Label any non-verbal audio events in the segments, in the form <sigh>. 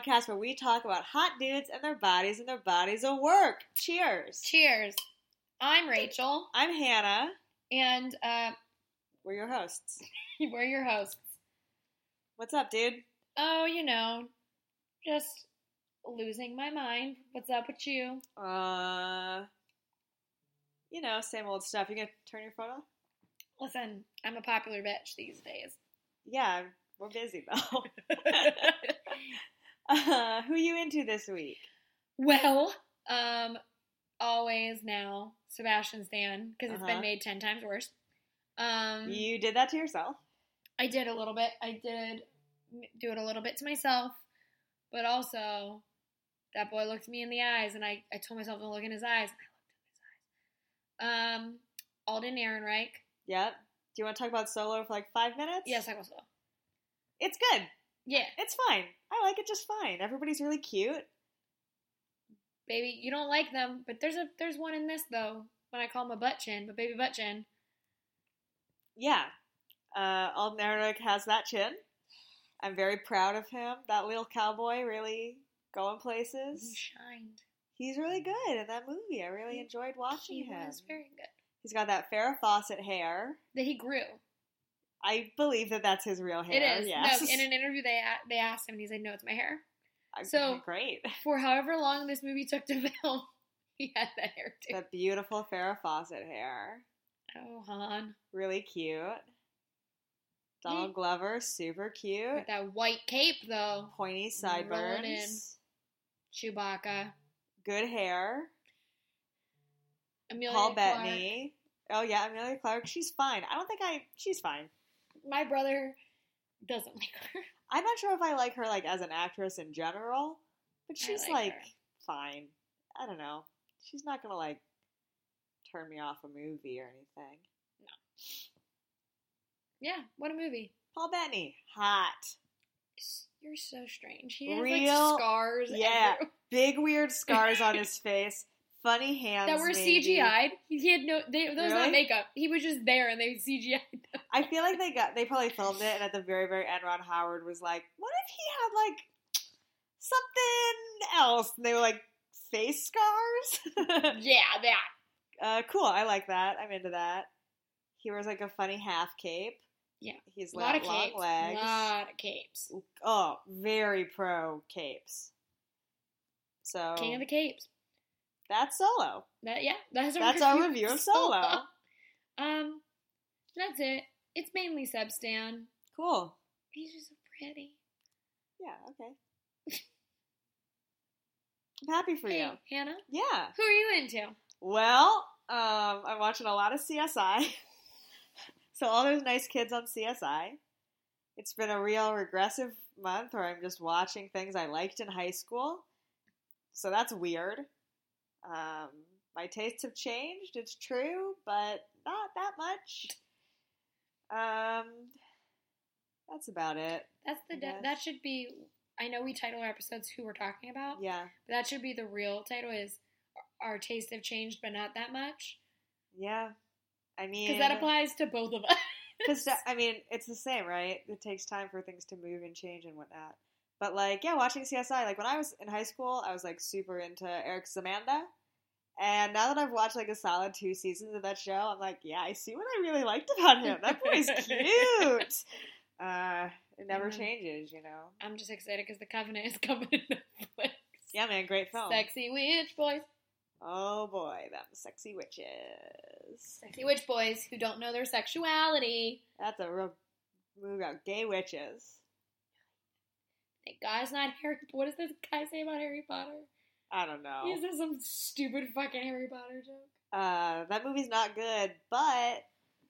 podcast where we talk about hot dudes and their bodies and their bodies of work. Cheers. Cheers. I'm Rachel, I'm Hannah. and uh, We're your hosts. <laughs> we're your hosts. What's up, dude? Oh, you know, just losing my mind. What's up with you? Uh, you know, same old stuff. You gonna turn your phone off? Listen, I'm a popular bitch these days. Yeah, we're busy though. <laughs> <laughs> uh, <laughs> who you into this week? well, um, always now Sebastian Stan because it's Uh-huh. been made ten times worse. Um, You did that to yourself. I did a little bit. I did do it a little bit to myself, but also that boy looked me in the eyes, and I, I told myself to look in his eyes, and I looked in his eyes. Um, Alden Ehrenreich. Yep. Do you want to talk about solo for like five minutes? Yes, I will. solo. It's good. Yeah, It's fine. I like it just fine. Everybody's really cute. baby, you don't like them, but there's a there's one in this though. When I call him a butt chin, but baby butt chin. Yeah. Uh, Alden Ehrenreich has that chin. I'm very proud of him. That little cowboy really going places. He shined. He's really good in that movie. I really He- enjoyed watching He him. was very good. He's got that Farrah Fawcett hair. That he grew. I believe that that's his real hair. It is. Yes. No, in an <laughs> interview they they asked him, and he said, "No, it's my hair." I- so- great. <laughs> For however long this movie took to <laughs> film, he had that hair too. That beautiful Farrah Fawcett hair. Oh, Han. Really cute. Donald Glover, super cute. With that white cape, though. Pointy sideburns. Chewbacca. Good hair. Emilia Paul Clarke. Bettany. Oh yeah, Emilia Clarke. She's fine. I don't think I. She's fine. My brother doesn't <laughs> like her. I'm not sure if I like her like as an actress in general, but I she's like like, fine. I don't know. She's not gonna like turn me off a movie or anything. No. Yeah, what a movie. Paul Bettany, hot, You're so strange. He has Real- like scars. yeah. everywhere. big weird scars on <laughs> his face, funny hands that were maybe. CGI'd. He had no. They, those Really? not makeup. He was just there, and they CGI'd. them. I feel like they got they probably filmed it, and at the very very end, Ron Howard was like, "What if he had like something else?" And they were like, "Face scars." <laughs> yeah, that. uh, cool. I like that. I'm into that. He wears like a funny half cape. Yeah. he's A lot of long capes. legs. lot of capes. Oh, very pro capes. So King of the capes. That's solo. That yeah. That's our That's <laughs> our review of Solo. um, that's it. It's mainly Seb Stan. Cool. He's just so pretty. Yeah. Okay. I'm happy for hey, you. Hannah, Yeah. who are you into? Well, um, I'm watching a lot of CSI. <laughs> so all those nice kids on CSI. It's been a real regressive month where I'm just watching things I liked in high school. So that's weird. Um, my tastes have changed, it's true, but not that much. Um, that's about it. That's the de- that should be. I know we title our episodes "Who We're Talking About," Yeah, but that should be the real title. Is our tastes have changed, but not that much, yeah. I mean, because that applies to both of us. <laughs> Because <laughs> I mean, it's the same, right? It takes time for things to move and change and whatnot. But like, yeah, watching CSI. Like when I was in high school, I was like super into Eric Szmanda. And now that I've watched like a solid two seasons of that show, I'm like, yeah, I see what I really liked about him. That boy's cute. <laughs> Uh, it never Mhm. changes, you know. I'm just excited because the Covenant is <laughs> coming to Netflix. Yeah, man, great film. Sexy witch boys. Oh boy, them sexy witches. Sexy witch boys who don't know their sexuality. That's a real movie about gay witches. Thank God it's not Harry. What does this guy say about Harry Potter? I don't know. He says some stupid fucking Harry Potter joke. Uh, that movie's not good, but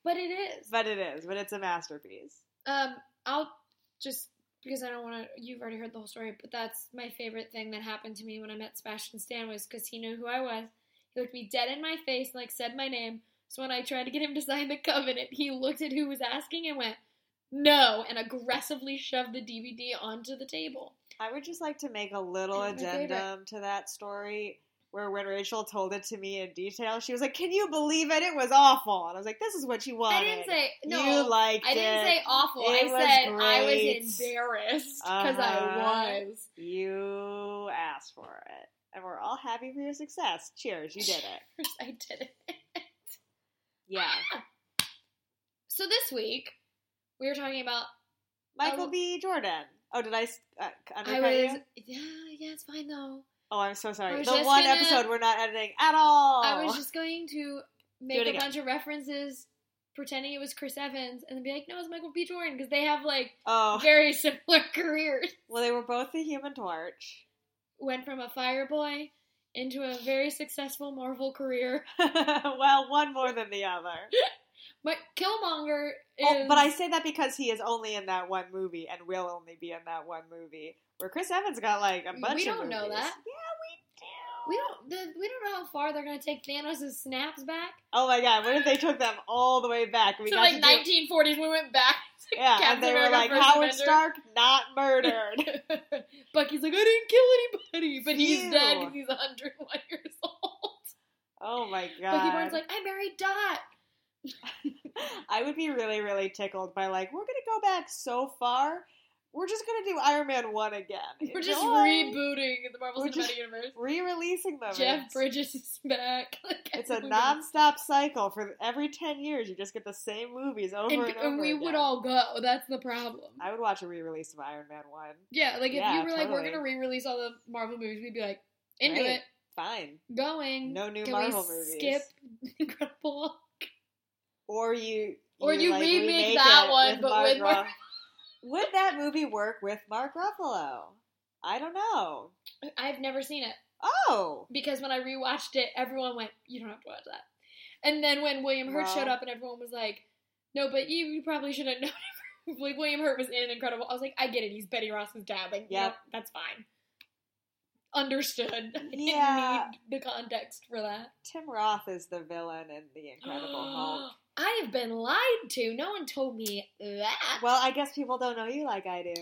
But it is. but it is. But it's a masterpiece. Um, I'll just because I don't want to. You've already heard the whole story, but that's my favorite thing that happened to me when I met Sebastian Stan was because he knew who I was. He looked me dead in my face, and, like said my name. So when I tried to get him to sign the covenant, he looked at who was asking and went, "No," and aggressively shoved the DVD onto the table. I would just like to make a little addendum to that story. where when Rachel told it to me in detail, she was like, "Can you believe it? It was awful." And I was like, "This is what you wanted." I didn't say no. you liked I didn't it. say awful. It I said I was embarrassed because Uh-huh. I was. You asked for it, and we're all happy for your success. Cheers! You did it. <laughs> I did it. Yeah. So this week we were talking about. Michael Oh. B. Jordan. Oh, did I uh, I was. you? Yeah, yeah, it's fine though. Oh, I'm so sorry. The one gonna- episode we're not editing at all. I was just going to make a bunch of references, pretending it was Chris Evans, and then be like, "No, it's Michael B. Jordan," because they have like oh, very <laughs> similar careers. well, they were both the Human Torch. Went from a fire boy into a very successful Marvel career. <laughs> well, one more than the other. <laughs> But Killmonger is. Oh, but I say that because he is only in that one movie and will only be in that one movie. Where Chris Evans got like a bunch We of don't know that. Yeah, we do. we don't. The, we don't know how far they're gonna take Thanos' snaps back. Oh my god! What if they took them all the way back? We to got like to do- 1940s. We went back. to Yeah, and Captain they were like First Howard Avenger. Stark not murdered. <laughs> <laughs> Bucky's like, I didn't kill anybody, but he's dead because he's 101 <laughs> years old. oh my god! Bucky! Barnes like, I married Dot. <laughs> I would be really, really tickled by like we're gonna go back so far. We're just gonna do Iron Man one again. We're just rebooting the Marvel We're Cinematic Universe. re-releasing them. Jeff It's- Bridges is back. <laughs> Like, It's oh a non-stop cycle for every ten years. You just get the same movies over and, and, over. and we again. would all go. That's the problem. I would watch a re-release of Iron Man one. Yeah, like if Yeah, you were like, we're gonna re-release all the Marvel movies, we'd be like, into Great. it, Fine. going. No new Can Marvel movies. Skip <laughs> Incredible. Or you. Or you like, remake that one, with but Mark with Mark- Ruff- <laughs> Would that movie work with Mark Ruffalo? I don't know. I've never seen it Oh, because when I rewatched it, everyone went, "You don't have to watch that." And then when William Hurt Well- showed up, and everyone was like, "No, but you, you probably should have <laughs> known." like William Hurt was in Incredible. I was like, "I get it. He's Betty Ross's dad. Like, yeah, Yep. that's fine." Understood. <laughs> Yeah. need the context for that. Tim Roth is the villain in The Incredible <gasps> Hulk. I have been lied to. No one told me that. Well, I guess people don't know you like I do.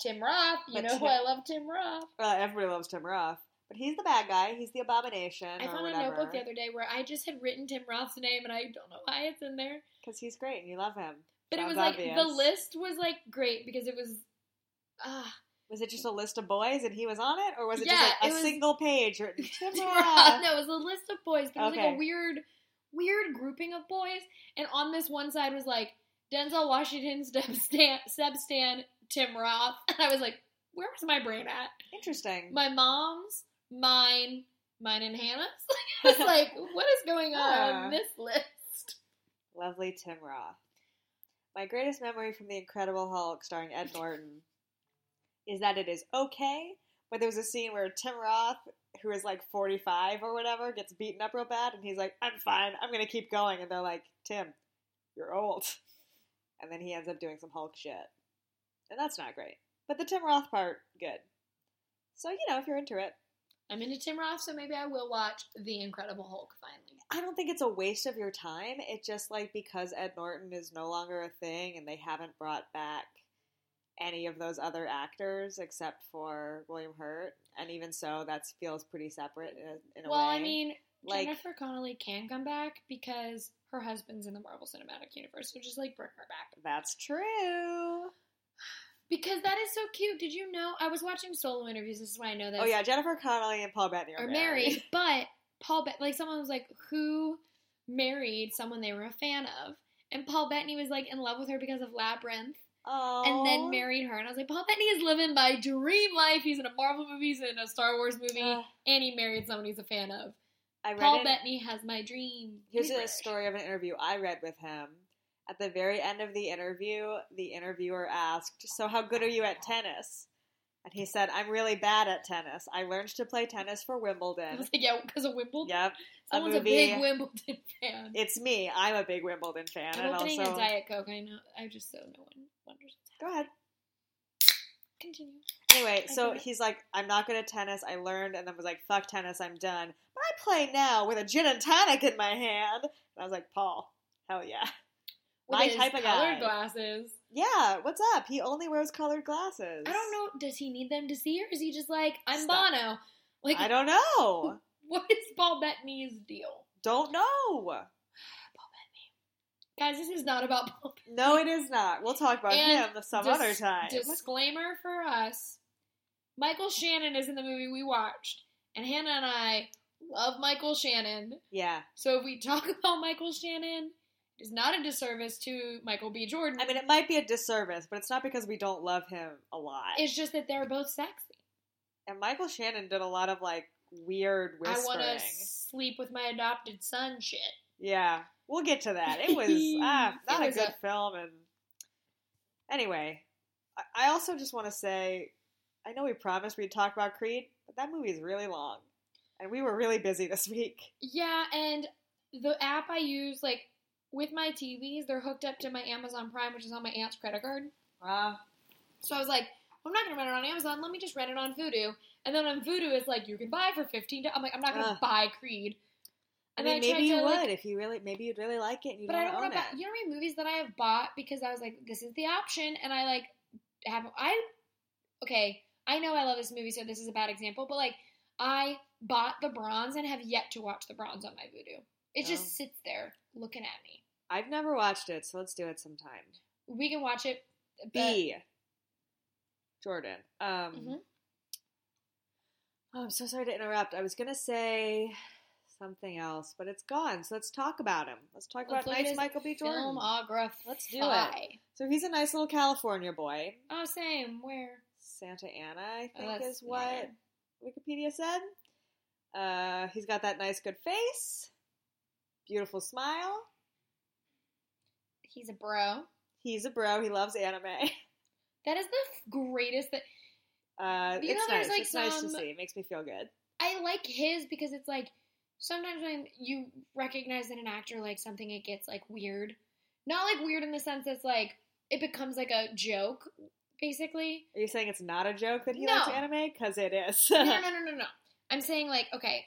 Tim Roth. You But know who I love, Tim Roth. Uh, everybody loves Tim Roth, but he's the bad guy. He's the abomination I found a notebook the other day where I just had written Tim Roth's name, and I don't know why it's in there. Because he's great and you love him. But it Sounds was like the list was like great because it was ah Was it just a list of boys and he was on it, or was it Yeah, just like a was- single page written Tim Tim Roth? Roth. No, it was a list of boys, but it was like a weird weird grouping of boys. And on this one side was like Denzel Washington, <laughs> Seb Stan, Seb Stan, Tim Roth. <laughs> And I was like, where was my brain at? Interesting. My mom's, mine, mine and Hannah's. <laughs> I was like, what is going on on this list? Lovely Tim Roth. My greatest memory from The Incredible Hulk, starring Ed Norton, is that it is okay, but there was a scene where Tim Roth, who is like 45 or whatever, gets beaten up real bad, and he's like, I'm fine, I'm gonna keep going. And they're like, Tim, you're old. <laughs> And then he ends up doing some Hulk shit. And that's not great. But the Tim Roth part, good. So, you know, if you're into it, I'm into Tim Roth, so maybe I will watch The Incredible Hulk finally. I don't think it's a waste of your time. It's just like because Ed Norton is no longer a thing and they haven't brought back any of those other actors except for William Hurt, and even so, that feels pretty separate in, in a well, way. I mean, like Jennifer Connelly can come back because her husband's in the Marvel Cinematic Universe, so just like bring her back. that's true. Because that is so cute. Did you know? I was watching solo interviews. This is why I know this. Oh yeah, Jennifer Connelly and Paul Bettany are, are married, <laughs> but Paul Bet like someone was like, who married someone they were a fan of, and Paul Bettany was like in love with her because of Labyrinth, Oh, and then married her. And I was like, Paul Bettany is living my dream life. He's in a Marvel movie, he's in a Star Wars movie, Uh, and he married someone he's a fan of. I read Paul it- Bettany has my dream. Here's a story of an interview I read with him. At the very end of the interview, the interviewer asked, So, how good are you at tennis? And he said, I'm really bad at tennis. I learned to play tennis for Wimbledon. I was like, yeah, because of Wimbledon. Yep. Someone's a, movie. big Wimbledon fan. It's me. I'm a big Wimbledon fan. I'm and opening also. a Diet Coke. I know. I just so no one wonders. Go ahead. Continue. Anyway, I so he's like, I'm not good at tennis. I learned and then was like, fuck tennis, I'm done. But I play now with a gin and tonic in my hand. And I was like, Paul, hell yeah. With My his type of colored guy. glasses. Yeah, what's up? He only wears colored glasses. I don't know. Does he need them to see, or is he just like I'm Stop. Bono? Like I don't know. <laughs> What is Paul Bettany's deal? Don't know. <sighs> Paul Bettany. Guys, this is not about Paul Bettany. No, it is not. We'll talk about And him some dis- other time. Disclaimer for us Michael Shannon is in the movie we watched, and Hannah and I love Michael Shannon. yeah. So if we talk <laughs> about Michael Shannon, is not a disservice to Michael B. Jordan. I mean, it might be a disservice, but it's not because we don't love him a lot. it's just that they're both sexy. and Michael Shannon did a lot of like weird whispering. I want to sleep with my adopted son shit. Yeah, we'll get to that. It was <laughs> ah, not It a good a- film, and anyway, I, I also just want to say, I know we promised we'd talk about Creed, but that movie is really long, and we were really busy this <laughs> week. Yeah, and the app I use, like with my TVs, they're hooked up to my Amazon Prime, which is on my aunt's credit card. Wow. So I was like, I'm not gonna rent it on Amazon. Let me just rent it on Vudu. And then on Vudu, it's like you can buy for fifteen. dollars. I'm like, I'm not gonna Ugh. buy Creed. I mean, then I maybe you to, would like- if you really, maybe you'd really like it. and but I don't want to to buy. You know how many movies that I have bought because I was like, this is the option, and I like have I. Okay, I know I love this movie, so this is a bad example, but like I bought the bronze and have yet to watch the bronze on my Vudu. It Oh. just sits there looking at me. I've never watched it, so let's do it sometime. We can watch it. But B. Jordan. Um, Mhm. oh, I'm so sorry to interrupt. I was gonna say something else, but it's gone. So let's talk about him. Let's talk Let's about nice Michael B. Jordan. filmography. Let's do it. So he's a nice little California boy. Oh, same. Where? Santa Ana, I Oh, think, that's is what familiar. Wikipedia said. Uh, he's got that nice, good face, beautiful smile. He's a bro. He's a bro. He loves anime. That is the greatest. That Uh, You know, it's there's, nice. like, it's nice to see. It makes me feel good. I like his because it's like sometimes when you recognize in an actor like something, it gets like weird. Not like weird in the sense that's like it becomes like a joke, basically. Are you saying it's not a joke that he No. likes anime? Because it is. no, no, <laughs> no, no, no. I'm saying like okay.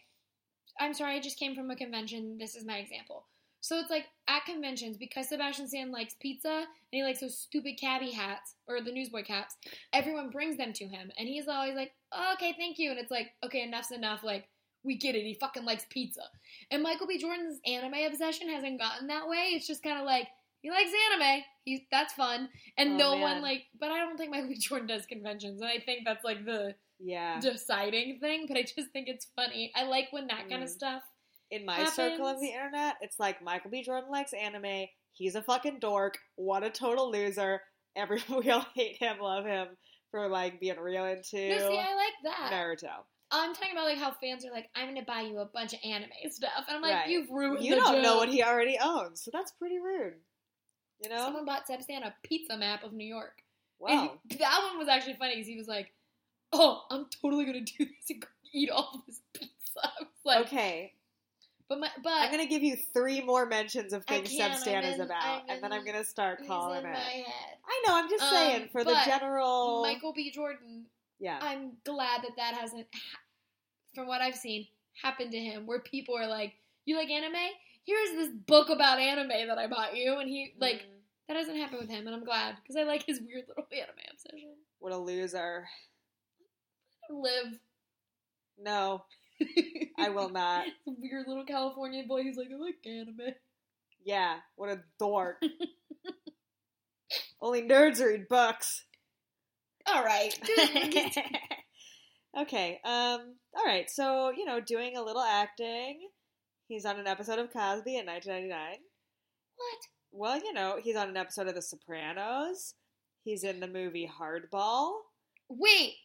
I'm sorry, I just came from a convention. This is my example. So it's like at conventions because Sebastian Stan likes pizza and he likes those stupid cabbie hats or the newsboy caps. Everyone brings them to him, and he's always like, oh, "Okay, thank you." And it's like, "Okay, enough's enough." Like we get it. He fucking likes pizza. And Michael B. Jordan's anime obsession hasn't gotten that way. It's just kind of like he likes anime. He's that's fun, and Oh, no man. one like. But I don't think Michael B. Jordan does conventions, and I think that's like the yeah. deciding thing, but I just think it's funny. I like when that kind of Mm. stuff. In my circle of the internet, it's like Michael B. Jordan likes anime. He's a fucking dork. What a total loser. Everyone <laughs> we all hate him, love him for like being real into No, see, I like that. Naruto. I'm talking about like how fans are like, I'm gonna buy you a bunch of anime stuff, and I'm like, Right. you've ruined. You don't know what he already owns, so that's pretty rude. You know? Someone bought Sebastian a pizza map of New York. Wow. And <laughs> that one was actually funny because he was like, "Oh, I'm totally gonna do this and eat all this pizza." <laughs> I was like, okay, but my, but I'm gonna give you three more mentions of things can't, Seb Stan I'm is about, I'm and then I'm gonna start calling in it. I know. I'm just Um, saying for the general. Michael B. Jordan yeah. I'm glad that that hasn't, from what I've seen, happened to him. Where people are like, "You like anime? Here's this book about anime that I bought you," and he like Mm, that doesn't happen with him, and I'm glad because I like his weird little <laughs> anime obsession. what a loser. Live. No, I will <laughs> not. weird little Californian boy who's like, "I like anime." Yeah, what a dork. <laughs> Only nerds read books. All right. <laughs> okay. Um. All right. So you know, doing a little acting. He's on an episode of Cosby in 1999. what? Well, you know, he's on an episode of The Sopranos. He's in the movie Hardball Wait.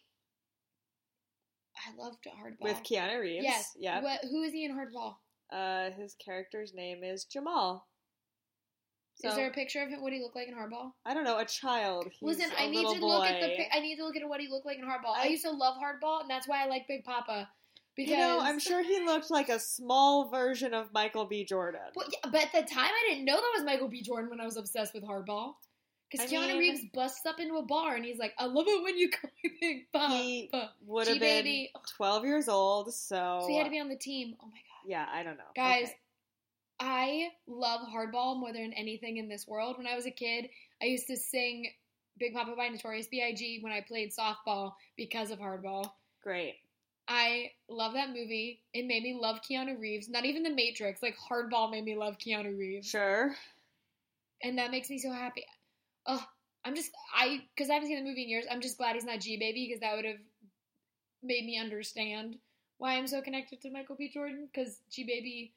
I loved Hardball. with Keanu Reeves. Yes. Yeah. What, who is he in Hardball? Uh, his character's name is Jamal. is there a picture of him? What he look like in Hardball? I don't know, a child. He's Listen, I need to boy. look at the. I need to look at what he looked like in Hardball. I, I- used to love Hardball, and that's why I like Big Papa. Because You know, I'm sure he looked like a small version of Michael B. Jordan. But, but at the time, I didn't know that was Michael B. Jordan when I was obsessed with Hardball. Because Keanu mean- Reeves busts up into a bar and he's like, "I love it when you call me Big Papa." He Would have been. 12 years old, so. So he had to be on the team. Oh my god, Yeah, I don't know. guys! Okay. I love Hardball more than anything in this world. When I was a kid, I used to sing Big Papa by Notorious B.I.G. when I played softball because of Hardball. Great. I love that movie. It made me love Keanu Reeves. Not even The Matrix. Like Hardball made me love Keanu Reeves, Sure. and that makes me so happy. Oh, I'm just I because I haven't seen the movie in years. I'm just glad he's not G baby because that would have made me understand why I'm so connected to Michael B. Jordan. Because G baby,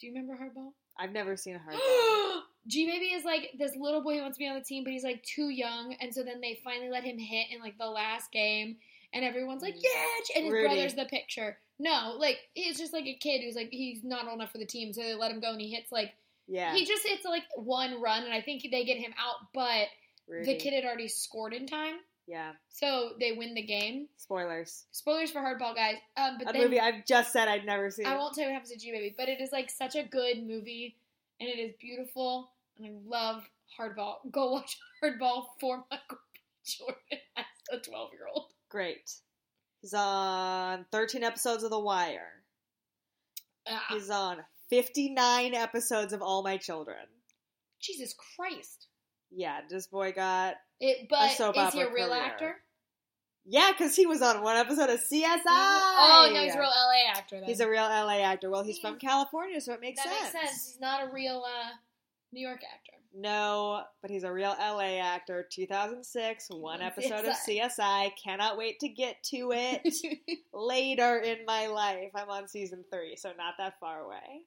do you remember Hardball? I've never seen a Hardball. <gasps> G Baby is like this little boy who wants to be on the team, but he's like too young, and so then they finally let him hit in like the last game, and everyone's like, Mm. "Yeah!" And his Rudy. brother's the picture. No, like he's just like a kid who's like he's not old enough for the team, so they let him go, and he hits like yeah. he just hits like one run, and I think they get him out, but Rudy. the kid had already scored in time, Yeah. so they win the game. Spoilers. Spoilers for Hardball, guys. Um, but A then movie I've just said I'd never seen. I won't tell you what happens to G Baby, but it is like such a good movie, and it is beautiful, and I love Hardball. Go <laughs> watch Hardball for Michael. Jordan <laughs> as a twelve-year-old. Great. He's on 13 episodes of The Wire. Ah, He's on 59 episodes of All My Children. Jesus Christ! Yeah, this boy got. It, but soap is he a real career. actor? Yeah, because he was on one episode of CSI. Oh no, he's a real LA actor. Then. He's a real LA actor. Well, he's from California, so it makes that sense. makes sense. He's not a real uh, New York actor. No, but he's a real LA actor. 2006, one On episode of. CSI. Cannot wait to get to it <laughs> later in my life. I'm on season three, so not that far away.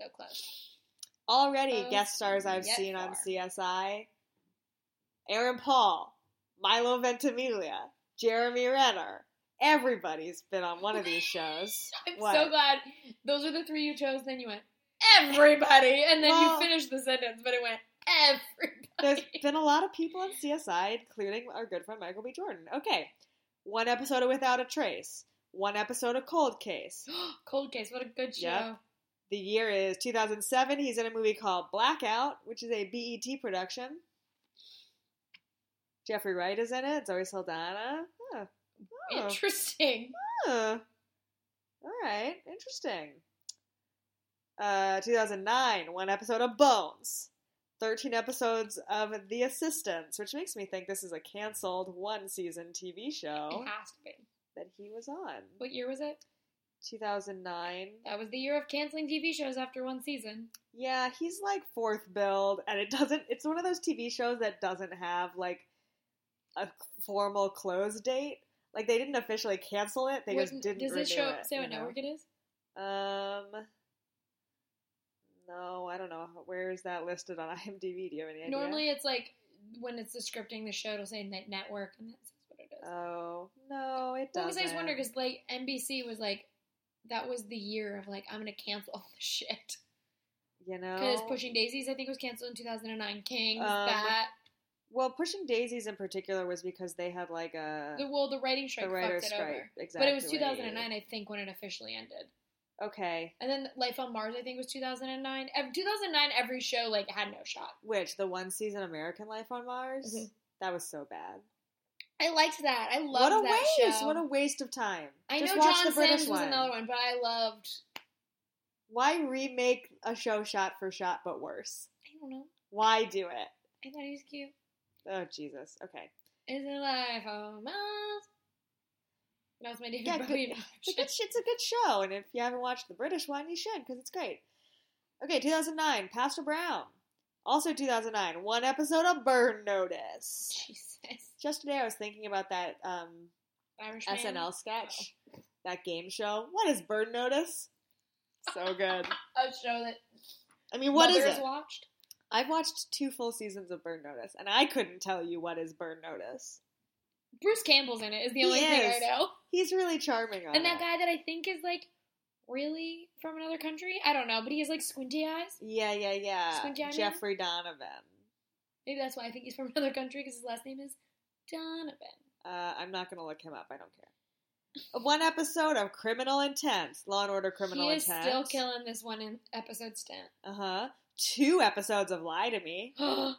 So close. Already Close guest stars I've seen on. CSI. Aaron Paul, Milo Ventimiglia, Jeremy Renner. Everybody's been on one of these <laughs> shows. I'm What? so glad those are the three you chose. Then you went everybody, and then Well- you finished the sentence, but it went everybody. There's been a lot of people on CSI, including our good friend Michael B. Jordan. Okay, one episode of Without a Trace, one episode of Cold Case. <gasps> Cold Case, what a good show. Yep. The year is 2007. He's in a movie called Blackout, which is a BET production. Jeffrey Wright is in it. Zoe Saldana. Huh. Oh. Interesting. Huh. All right, interesting. Uh, 2009, one episode of Bones. 13 episodes of The Assistants, which makes me think this is a canceled one season TV show It has to be. that he was on. What year was it? 2009. That was the year of canceling TV shows after one season. Yeah, he's like fourth billed, and it doesn't. It's one of those TV shows that doesn't have like a formal close date. Like they didn't officially cancel it; they What- just didn't Does it show it. say what know? network it is? Um, no, I don't know. Where is that listed on <laughs> IMDb? Do you have any idea? Normally, it's like when it's descripting the show, it'll say net network, and that says what it is. Oh no, it doesn't. I just wonder, because like NBC was like, that was the year of like I'm gonna cancel <laughs> all the shit. you know, Because Pushing Daisies, I think, was canceled in 2009. Kings, Um, that well, pushing daisies in particular was because they had like a the well, the writing strike the writer's fucked it strike. over. Exactly. But it was 2009, I think, when it officially ended. Okay, And then Life on Mars, I think, was 2009. Ev- 2009, every show like had no shot. which the one season American Life on Mars? Mhm. That was so bad. I liked that. I loved that. what a that waste! show. What a waste of time. I Just know watch John Simm's was one. another one, but I loved. Why remake a show shot for shot but worse? I don't know. Why do it? I thought he was cute. Oh Jesus. Okay. Is it life Mars? That was my David Yeah, Bowie. good- <laughs> It's a good, it's a good show, and if you haven't watched the British one, you should because it's great. Okay, 2009, Pastor Brown. Also 2009, one episode of Burn Notice. Jesus. Just today, I was thinking about that um, Irishman. SNL sketch, that game show. What is Burn Notice? So good. <laughs> A show that I mean, what is it? watched. I've watched two full seasons of Burn Notice, and I couldn't tell you what is Burn Notice. Bruce Campbell's in it. Is the He only thing is. I know. He's really charming And that it. guy that I think is like really from another country. I don't know, but he has like squinty eyes. Yeah, yeah, yeah. Squinty? Jeffrey Donovan. Maybe that's why I think he's from <laughs> another country because his last name is Donovan. Uh, I'm not going to look him up. I don't care. One episode of Criminal Intent, Law and Order Criminal he is Intent. still killing this one in episode stint. Uh huh. Two episodes of Lie to Me, <gasps> a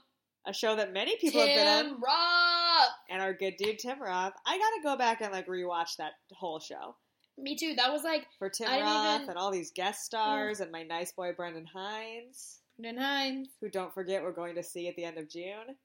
show that many people have been on, Roth. and our good dude Tim Roth. I got to go back and like rewatch that whole show Me too. That was like for Tim I Roth even- and all these guest stars and my nice boy Brendan Hines, Brendan Hines. who don't forget we're going to see at the end of June.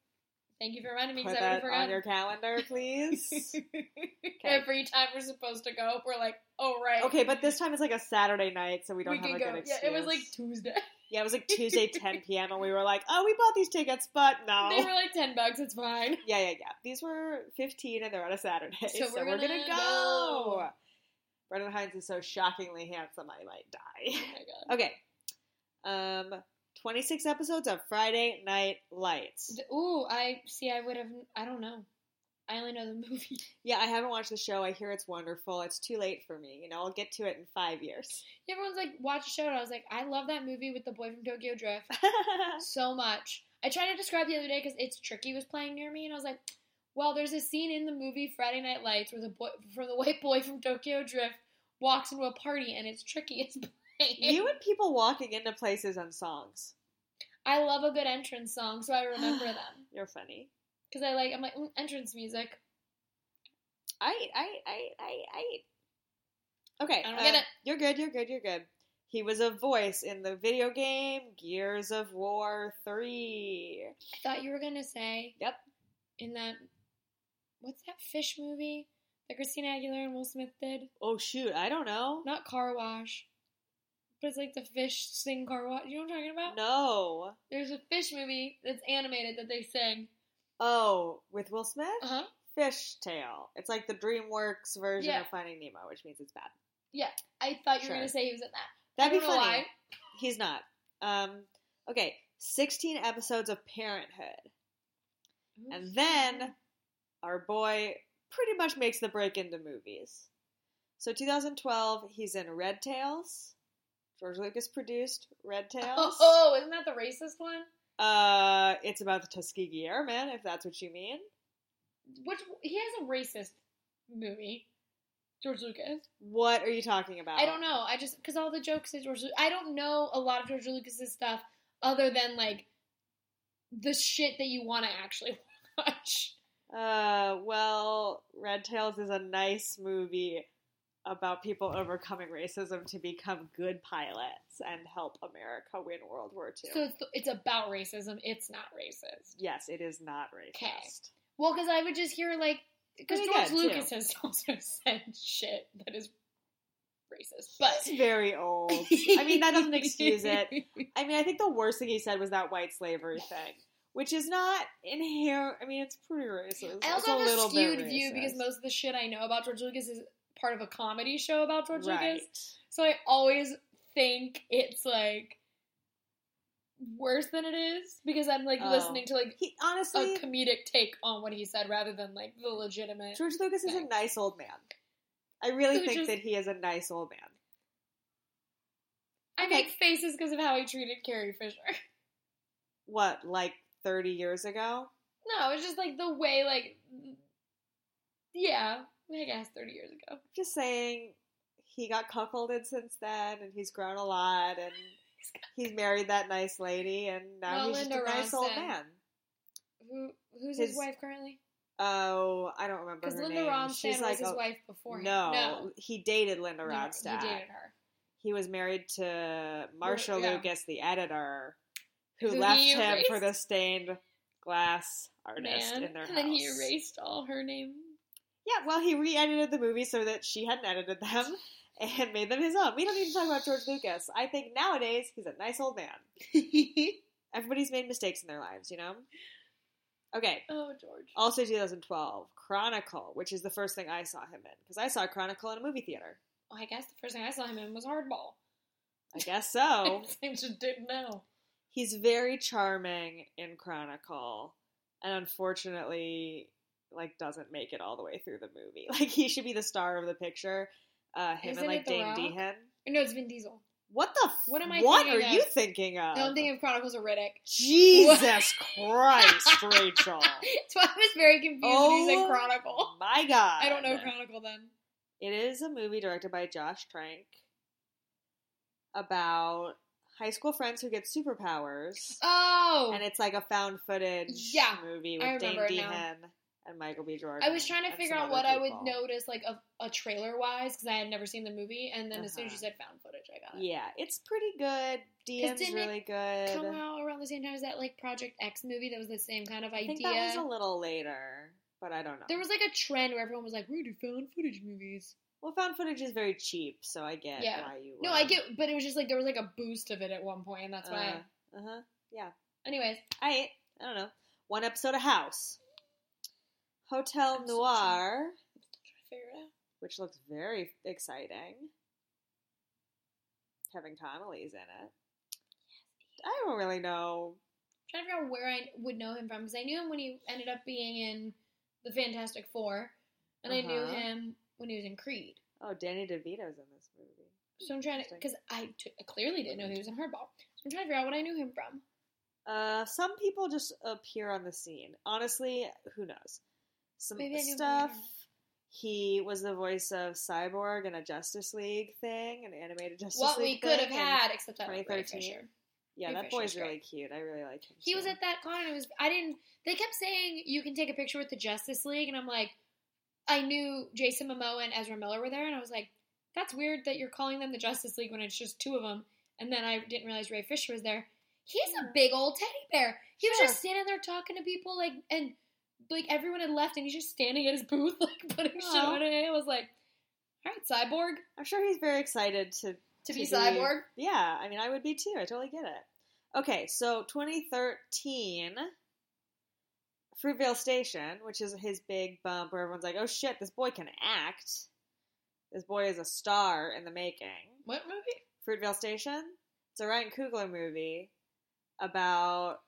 Thank you for reminding me Put because I would that on your calendar, please. <laughs> Every time we're supposed to go, we're like, oh right. okay, but this time it's like a Saturday night, so we don't we have a go. good excuse. Yeah, it was like Tuesday. yeah, it was like <laughs> Tuesday, 10 p.m., and we were like, oh, we bought these tickets, but no. They were like ten bucks. It's fine. yeah, yeah, yeah. These were 15, and they're on a Saturday, so, So we're we're, gonna, gonna go. go. Brendan Hines is so shockingly handsome, I might die. Oh my god. Okay. Um, 26 episodes of Friday Night Lights. Ooh, I see. I would have. I don't know. I only know the <laughs> movie. Yeah, I haven't watched the show. I hear it's wonderful. It's too late for me. You know, I'll get to it in five years. Yeah, Everyone's like, watch the show. And I was like, I love that movie with the boy from Tokyo Drift <laughs> so much. I tried to describe the other day because it's tricky was playing near me, and I was like, well, there's a scene in the movie Friday Night Lights where the boy from the white boy from Tokyo Drift walks into a party, and it's tricky. It's <laughs> playing. you and people walking into places and songs. I love a good entrance song, so I remember <sighs> them You're funny. because I like. I'm like mm, entrance music. I, I, I, I, I. Okay. I don't get uh, it. You're good. You're good. You're good. He was a voice in the video game Gears of War 3. I thought you were gonna say. Yep. In that, what's that fish movie that Christina Aguilera and Will Smith did? Oh, shoot. I don't know. Not Car Wash, but it's like the fish sing Car Wash. You know what I'm talking about? No. There's a fish movie that's animated that they sing. Oh, with Will Smith? Uh huh. Fish Tale. It's like the DreamWorks version Yeah. of Finding Nemo, which means it's bad. Yeah, I thought you were gonna say he was in that. That'd be funny. why. He's not. Um, okay, 16 episodes of Parenthood. And then our boy pretty much makes the break into movies. So 2012, he's in Red Tails. George Lucas produced Red Tails. Oh, <laughs> oh, isn't that the racist one? Uh, it's about the Tuskegee Airmen, if that's what you mean. Which he has a racist movie. George Lucas. What are you talking about? I don't know. I just because all the jokes is George. Lu- I don't know a lot of George Lucas's stuff other than like the shit that you want to actually <laughs> watch. Uh, well, Red Tails is a nice movie about people overcoming racism to become good pilots and help America win World War II. So it's, it's about racism. It's not racist. yes, it is not racist. Well, because I would just hear like because George Lucas too. has <laughs> also said shit that is racist, but It's very old. I mean, that doesn't excuse it. <laughs> I mean, I think the worst thing he said was that white slavery thing, which is not inherent. I mean, it's pretty racist. I also it's have a little bit skewed view because most of the shit I know about George Lucas is part of a comedy show about George right. Lucas. So I always think it's like worse than it is because I'm like Oh. listening to like He honestly a comedic take on what he said rather than like the legitimate. George Lucas is a nice old man. I really Who think just- that he is a nice old man. I Okay. make faces because of how he treated Carrie Fisher. <laughs> What, like thirty years ago? No, it's just like the way like yeah, I guess thirty years ago. Just saying, he got cuckolded since then, and he's grown a lot, and he's married that nice lady, and now he's just a nice old man. Who who's his, His- wife currently? Oh, I don't remember Because her Linda name. Ronstadt She's was like his a- wife before him. No, no, he dated Linda No, Ronstadt. He dated her. He was married to Marsha yeah. Lucas, the editor, who, Who left him for the stained glass artist Man, in their and house. then he erased all her name. Yeah, well, he re-edited the movie so that she hadn't edited them <laughs> and made them his own. We don't need to talk about George Lucas. I think nowadays he's a nice old man. <laughs> Everybody's made mistakes in their lives, you know. Okay. oh, George. Also, 2012, Chronicle, which is the first thing I saw him in because I saw Chronicle in a movie theater. Well, I guess the first thing I saw him in was Hardball. I guess <laughs> so. I just didn't know. He's very charming in Chronicle, and unfortunately, like doesn't make it all the way through the movie. <laughs> Like he should be the star of the picture. Uh, him Isn't and like Dane? DeHaan. No, it's Vin Diesel. What the? F- What am I What are of? you thinking of? No, I'm thinking of Chronicles of Riddick. Jesus <laughs> Christ, Rachel! <laughs> That's why I was very confused when you said Oh. Chronicle. My God, I don't know Chronicle then. It is a movie directed by Josh Trank about high school friends who get superpowers. Oh, and it's like a found footage Yeah, movie I with Dane. DeHaan and Michael B. Jordan. I was trying to figure out what I would notice, like a, a trailer wise, because I had never seen the movie. And then as soon as you Uh-huh. said found footage, I got it. Yeah, it's pretty good. DM's really good. Come out around the same time as that like Project X movie that was the same kind of I idea. think that was a little later, but I don't know. there was like a trend where everyone was like, "We do found footage movies." Well, found footage is very cheap, so I get Yeah. why you. No, I get, but it was just like there was like a boost of it at one point, and that's why. Uh huh. Yeah. Anyways, I I don't know. One episode of House, Hotel I'm Noir, trying to figure it out. which looks very exciting. Kevin Connolly's in it. I don't really know. trying to figure out where I would know him from because I knew him when he ended up being in the Fantastic Four, and I knew Uh-huh. him when he was in Creed. Oh, Danny DeVito's in this movie. So I'm trying to because I t- I clearly didn't know he was in Hardball. So I'm trying to figure out what I knew him from. Uh, some people just appear on the scene. Honestly, who knows? Some Maybe I knew him stuff. He was the voice of Cyborg in a Justice League thing, an animated Justice League. what we could have had, except that Ray 2013. Fisher. Yeah, Ray that Fisher's boy's great. really cute. I really like him. He was at that con. And it was I didn't. They kept saying you can take a picture with the Justice League, and I'm like, I knew Jason Momoa and Ezra Miller were there, and I was like, that's weird that you're calling them the Justice League when it's just two of them. And then I didn't realize Ray Fisher was there. He's a big old teddy bear. He was Sure. just standing there talking to people, like, and like everyone had left, and he's just standing at his booth, <laughs> like putting shit on it. I was like, all right, Cyborg I'm sure he's very excited to to be Cyborg. Yeah, I mean, I would be too. I totally get it. Okay, so 2013, Fruitvale Station, which is his big bump where everyone's like, oh shit, this boy can act. This boy is a star in the making. What movie? Fruitvale Station? It's a Ryan Coogler movie about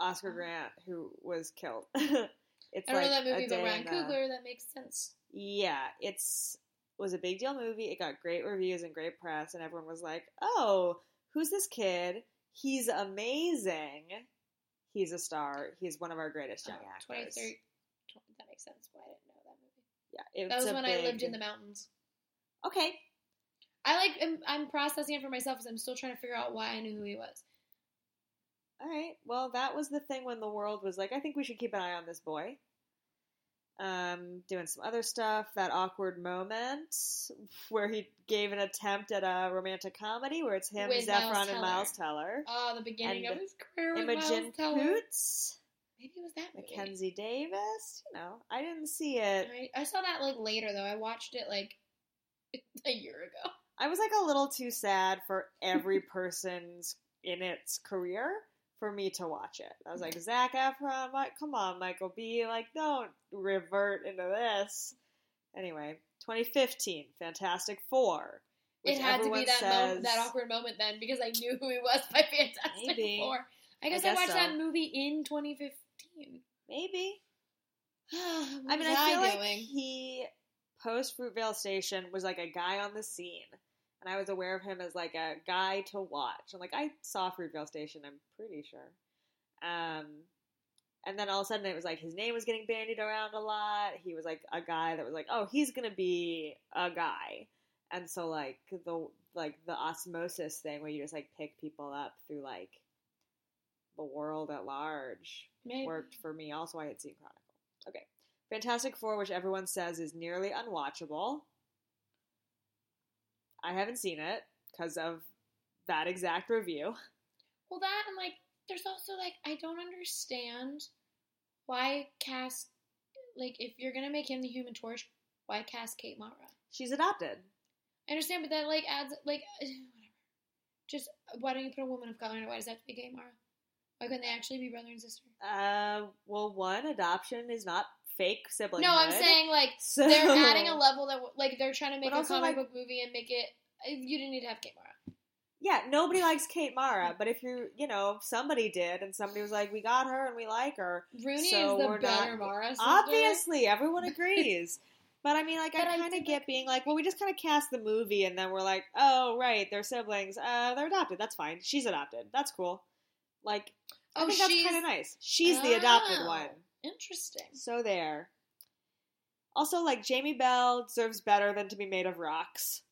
Oscar Oh. Grant who was killed. <laughs> it's I like that movie, a but Ryan Coogler. That makes sense. yeah, it's was a big deal movie. It got great reviews and great press, and everyone was like, "Oh, who's this kid? He's amazing. He's a star. He's one of our greatest oh, young Oh, actors." 23 That makes sense. Why I didn't know that movie. Yeah, That was when big... I lived in the mountains. Okay, I like. I'm, I'm processing it for myself because I'm still trying to figure out why I knew who he was. all right. Well, that was the thing when the world was like, "I think we should keep an eye on this boy." Um, doing some other stuff. That awkward moment where he gave an attempt at a romantic comedy, where it's him, With Zac Efron, Miles and Miles Teller. Oh, the beginning And of his career with Imogen Miles Teller. Poots. Maybe it was that movie. Mackenzie Davis. You know, I didn't see it. I, I saw that like later though. I watched it like <laughs> a year ago. I was like a little too sad for every <laughs> person's in its career for me to watch it. I was like, Zac Efron, Mike, come on, Michael B. Like, don't revert into this. Anyway, 2015, Fantastic Four. It had to be that says, moment, that awkward moment then because I knew who he was by Fantastic Maybe. Four. I guess I, guess watched so. that movie in 2015. Maybe. <sighs> I mean, I feel like he post Fruitvale Station was like a guy on the scene, and I was aware of him as like a guy to watch. And like I saw Fruitvale Station, I'm pretty sure. Um, and then all of a sudden it was like his name was getting bandied around a lot. He was like a guy that was like, oh, he's gonna be a guy, and so like the like the osmosis thing where you just like pick people up through like the world at large Maybe. worked for me. Also, I had seen Chronicle. Okay. Fantastic Four, which everyone says is nearly unwatchable. I haven't seen it because of that exact review. Well, that and like, there's also like, I don't understand why cast like if you're gonna make him the Human Torch, why cast Kate Mara? She's adopted. I understand, but that like adds like <sighs> whatever. Just why don't you put a woman of color in it? Why does that have to be Kate Mara? Why couldn't they actually be brother and sister? Uh, well, one, adoption is not fake sibling. No, I'm saying like so, <laughs> they're adding a level that like they're trying to make But a comic like- book movie and make it. You didn't need to have Kate Mara. Yeah, nobody likes Kate Mara, but if you, you know, somebody did, and somebody was like, "We got her and we like her," Rooney So is the better not- Mara. sister. Obviously, everyone <laughs> agrees. But I mean, like, But I kind of get being like, well, we just kind of cast the movie, and then we're like, oh, right, they're siblings. Uh, they're adopted. That's fine. She's adopted. That's cool. Like, I Oh, think that's she's kind of nice. She's the adopted Oh. one. Interesting. So there. Also, like, Jamie Bell deserves better than to be made of rocks.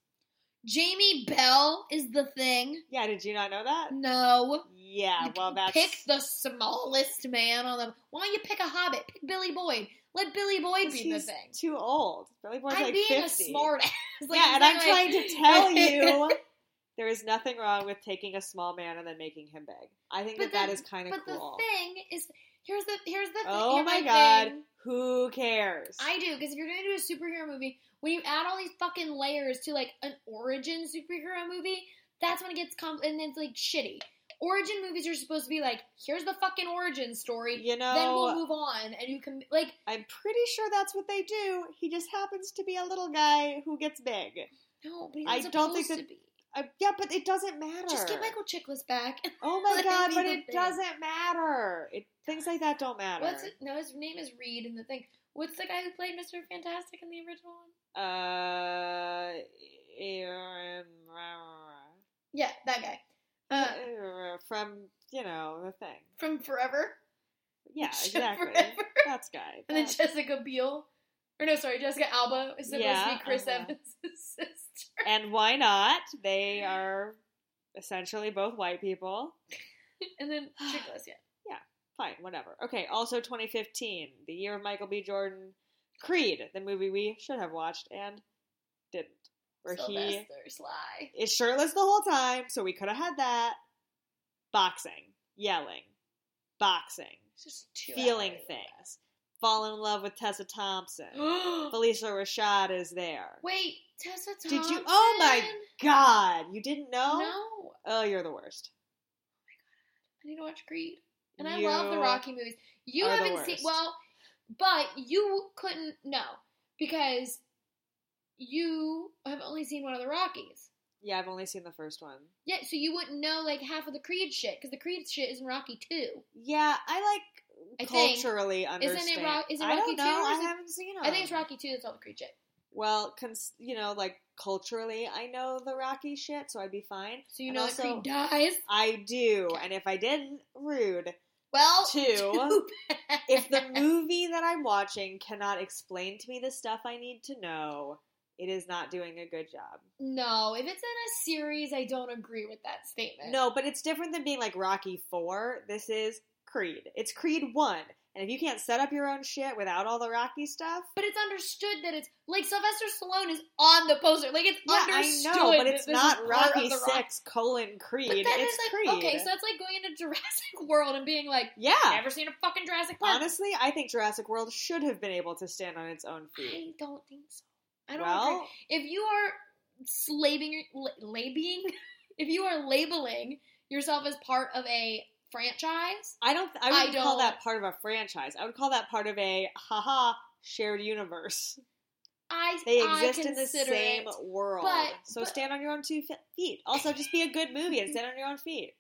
Jamie Bell is the thing. Yeah, did you not know that? No. Yeah, You well, that's. pick the smallest man on the. Why don't you pick a hobbit? Pick Billy Boyd. Let Billy Boyd be the thing. too old. Billy Boyd's I'm like being 50. a smart ass. <laughs> Like, yeah, and I'm trying to tell you <laughs> there is nothing wrong with taking a small man and then making him big. I think But that that the- is kind of cool. But the thing is, here's the here's the thing. oh here's my god, thing. who cares? I do because if you're gonna do a superhero movie, when you add all these fucking layers to like an origin superhero movie, that's when it gets com- and then it's like shitty. Origin movies are supposed to be like, here's the fucking origin story. you know, then we'll move on, and you can like I'm pretty sure that's what they do. He just happens to be a little guy who gets big. no, but he's I don't think supposed that- to be. Uh, yeah, but it doesn't matter. Just get Michael Chiklis back. Oh my god, but it thing. doesn't matter. It things like that don't matter. What's it? No, his name is Reed in the thing. What's the guy who played Mr. Fantastic in the original one? Uh, Aaron, Yeah, that guy. Uh, from you know the thing. from Forever. Yeah, <laughs> exactly. Forever. That's guy. And then Jessica Biel. Or no, sorry, Jessica Alba is supposed Yeah, to be Chris uh-huh. Evans' <laughs> sister. and why not? They <laughs> are essentially both white people. <laughs> And then <sighs> Chiklis, yeah. Yeah, fine, whatever. Okay, also 2015, the year of Michael B. Jordan. Creed, the movie we should have watched and didn't. Where he Sly. is shirtless the whole time, so we could have had that. Boxing, yelling, boxing, just feeling things. Fall in love with Tessa Thompson. <gasps> Phylicia Rashad is there. Wait, Tessa Thompson. Did you? Oh my God! You didn't know? No. Oh, you're the worst. I need to watch Creed. And I love the Rocky movies. You haven't seen well, but you couldn't know because you have only seen one of the Rockies. Yeah, I've only seen the first one. Yeah, so you wouldn't know like half of the Creed shit because the Creed shit is in Rocky too. Yeah, I like I think. isn't it understand. Ro- is it I Rocky don't know. I it- haven't seen them. I think it's Rocky two. That's all the Creed shit. Well, cons- you know, like culturally, I know the Rocky shit, so I'd be fine. So you And know also- Creed dies. I do, and if I didn't, rude. Well, Two. <laughs> If the movie that I'm watching cannot explain to me the stuff I need to know, it is not doing a good job. no, if it's in a series, I don't agree with that statement. No, but it's different than being like Rocky 4. This is Creed. It's Creed 1. And if you can't set up your own shit without all the Rocky stuff, But it's understood that it's like Sylvester Stallone is on the poster. Like it's yeah, I understood. know, but it's not Rocky the Rock- 6 colon Creed. But it's is like Creed. okay, so that's like going into Jurassic <laughs> World and being like, yeah. never seen a fucking Jurassic Park. Honestly, I think Jurassic World should have been able to stand on its own feet. I don't think so. I don't well, agree. If you are slaving, la- labeling, <laughs> if you are labeling yourself as part of a franchise, I don't. I I wouldn't call don't- that part of a franchise. I would call that part of a haha shared universe. I They I exist in the same it- world. but- so but- stand on your own two feet. Also, just be a good movie and <laughs> stand on your own feet.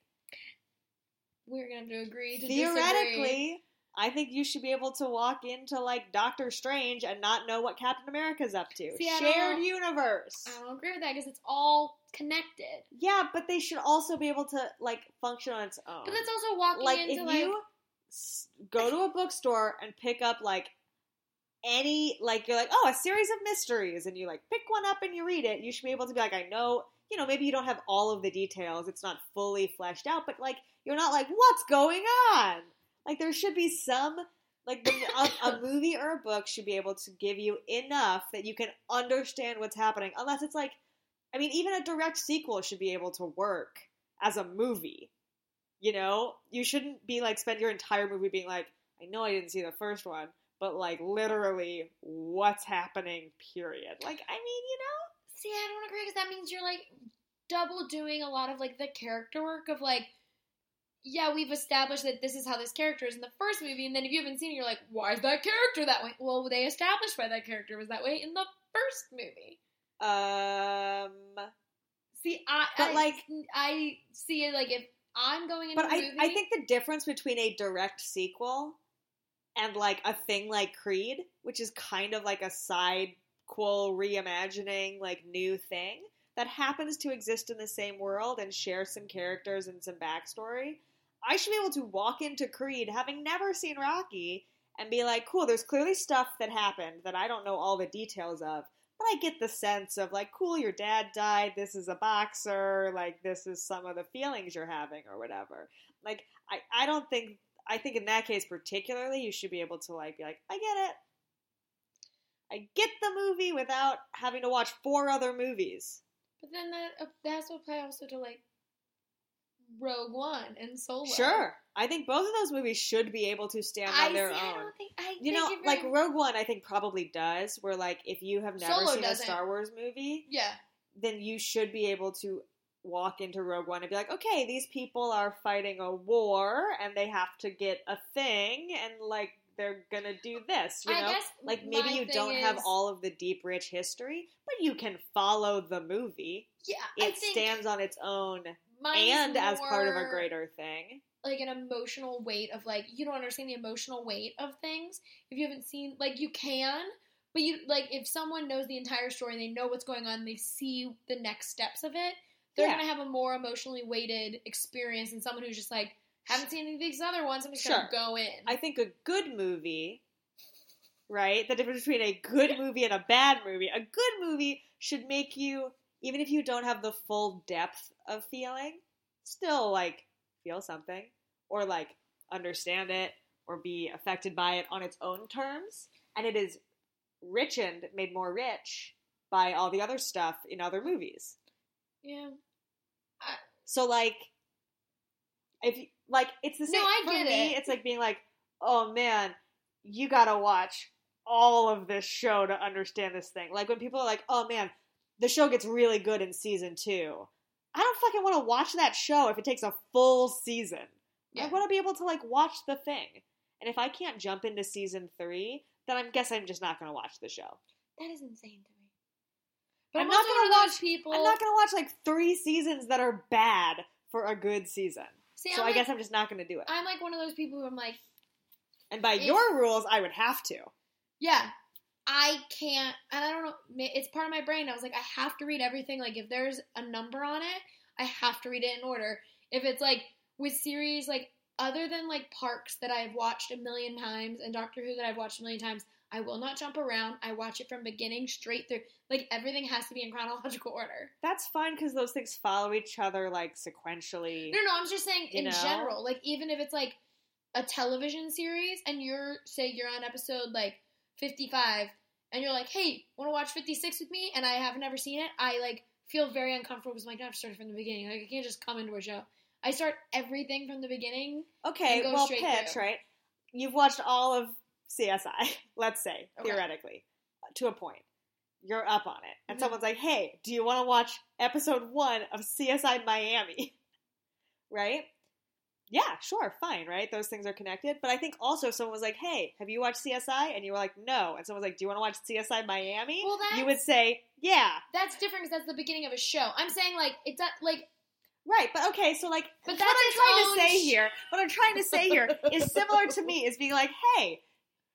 We're have to agree to disagree. I think you should be able to walk into like Doctor Strange and not know what Captain America's up to. See, shared universe. I don't agree with that because it's all connected. Yeah, but they should also be able to like function on its own. But that's also walking into like into if like you go to a bookstore and pick up like any like you're like oh a series of mysteries and you like pick one up and you read it you should be able to be like i know you know maybe you don't have all of the details it's not fully fleshed out but like you're not like what's going on like there should be some like the, a, a <laughs> movie or a book should be able to give you enough that you can understand what's happening unless it's like i mean even a direct sequel should be able to work as a movie you know, you shouldn't be like spend your entire movie being like, I know I didn't see the first one, but like literally what's happening, period. Like, I mean, you know? see, I don't agree because that means you're like double doing a lot of like the character work of like. Yeah, we've established that this is how this character is in the first movie, and then if you haven't seen it, you're like, why is that character that way? Well, they established why that character was that way in the first movie. Um, See, I, But, I- like- I see it like if I'm going into but I, movie, I think the difference between a direct sequel and like a thing like Creed, which is kind of like a side quel reimagining, like new thing that happens to exist in the same world and share some characters and some backstory. I should be able to walk into Creed having never seen Rocky and be like, cool, there's clearly stuff that happened that I don't know all the details of, but I get the sense of like, cool, your dad died, this is a boxer, like this is some of the feelings you're having or whatever. Like I, I don't think I think in that case particularly you should be able to like be like, I get it. I get the movie without having to watch four other movies. But then that uh, that has to apply also to like Rogue One and Solo. Sure. I think both of those movies should be able to stand I on their see, I own. don't think I You know, it like Rogue One, I think probably does. Where like if you have never Solo seen doesn't. a Star Wars movie, yeah. then you should be able to walk into Rogue One and be like, okay, these people are fighting a war and they have to get a thing, and like they're gonna do this. You I know, like maybe you don't have all of the deep, rich history, but you can follow the movie. Yeah, It think stands on its own mine's and as part of a greater thing. like an emotional weight of like you don't understand the emotional weight of things if you haven't seen like you can but you like if someone knows the entire story and they know what's going on they see the next steps of it they're Yeah. gonna have a more emotionally weighted experience than someone who's just like haven't seen any of these other ones i'm just Sure. gonna go in I think a good movie, right? The difference between a good movie and a bad movie. A good movie should make you, even if you don't have the full depth of feeling, still like feel something or like understand it or be affected by it on its own terms. And it is richened, made more rich by all the other stuff in other movies. yeah So like, if you- like it's the No, same I for get me. it. It's like being like, oh man, you gotta watch all of this show to understand this thing. Like when people are like, oh man, the show gets really good in season two. I don't fucking want to watch that show if it takes a full season. I Yeah. want to be able to like watch the thing. And if I can't jump into season three, then I guess I'm just not gonna watch the show. that is insane to me but I'm i'm, not of those watch- people I'm not gonna watch like three seasons that are bad for a good season. See, so I'm I like, guess I'm just not gonna do it. i'm like one of those people who i'm like And by your rules, I would have to. Yeah. I can't, and I don't know, it's part of my brain. I was like, I have to read everything. Like, if there's a number on it, I have to read it in order. If it's like with series, like, other than like Parks that I've watched a million times and Doctor Who that I've watched a million times, I will not jump around. I watch it from beginning straight through. Like, everything has to be in chronological <laughs> order. That's fine because those things follow each other like sequentially. No, no, I'm just saying in know? general. Like even if it's like a television series and you're say you're on episode like 55 and you're like, "Hey, want to watch 56 with me?" and I have never seen it, I like feel very uncomfortable because I'm like, "I have to start from the beginning. Like I can't just come into a show." I start everything from the beginning. Okay, well, pitch, through. right? You've watched all of CSI, <laughs> let's say, Okay. theoretically, to a point. You're up on it. And Mhm. someone's like, hey, do you want to watch episode one of CSI Miami? <laughs> right? Yeah, sure, fine, right? Those things are connected. But I think also if someone was like, hey, have you watched CSI? And you were like, no. And someone's like, do you want to watch CSI Miami? Well, you would say, yeah. That's different because that's the beginning of a show. I'm saying like it's not like Right, but okay, so like But what that's I'm trying to say sh- here, what I'm trying to say here is similar to me <laughs> is being like, hey,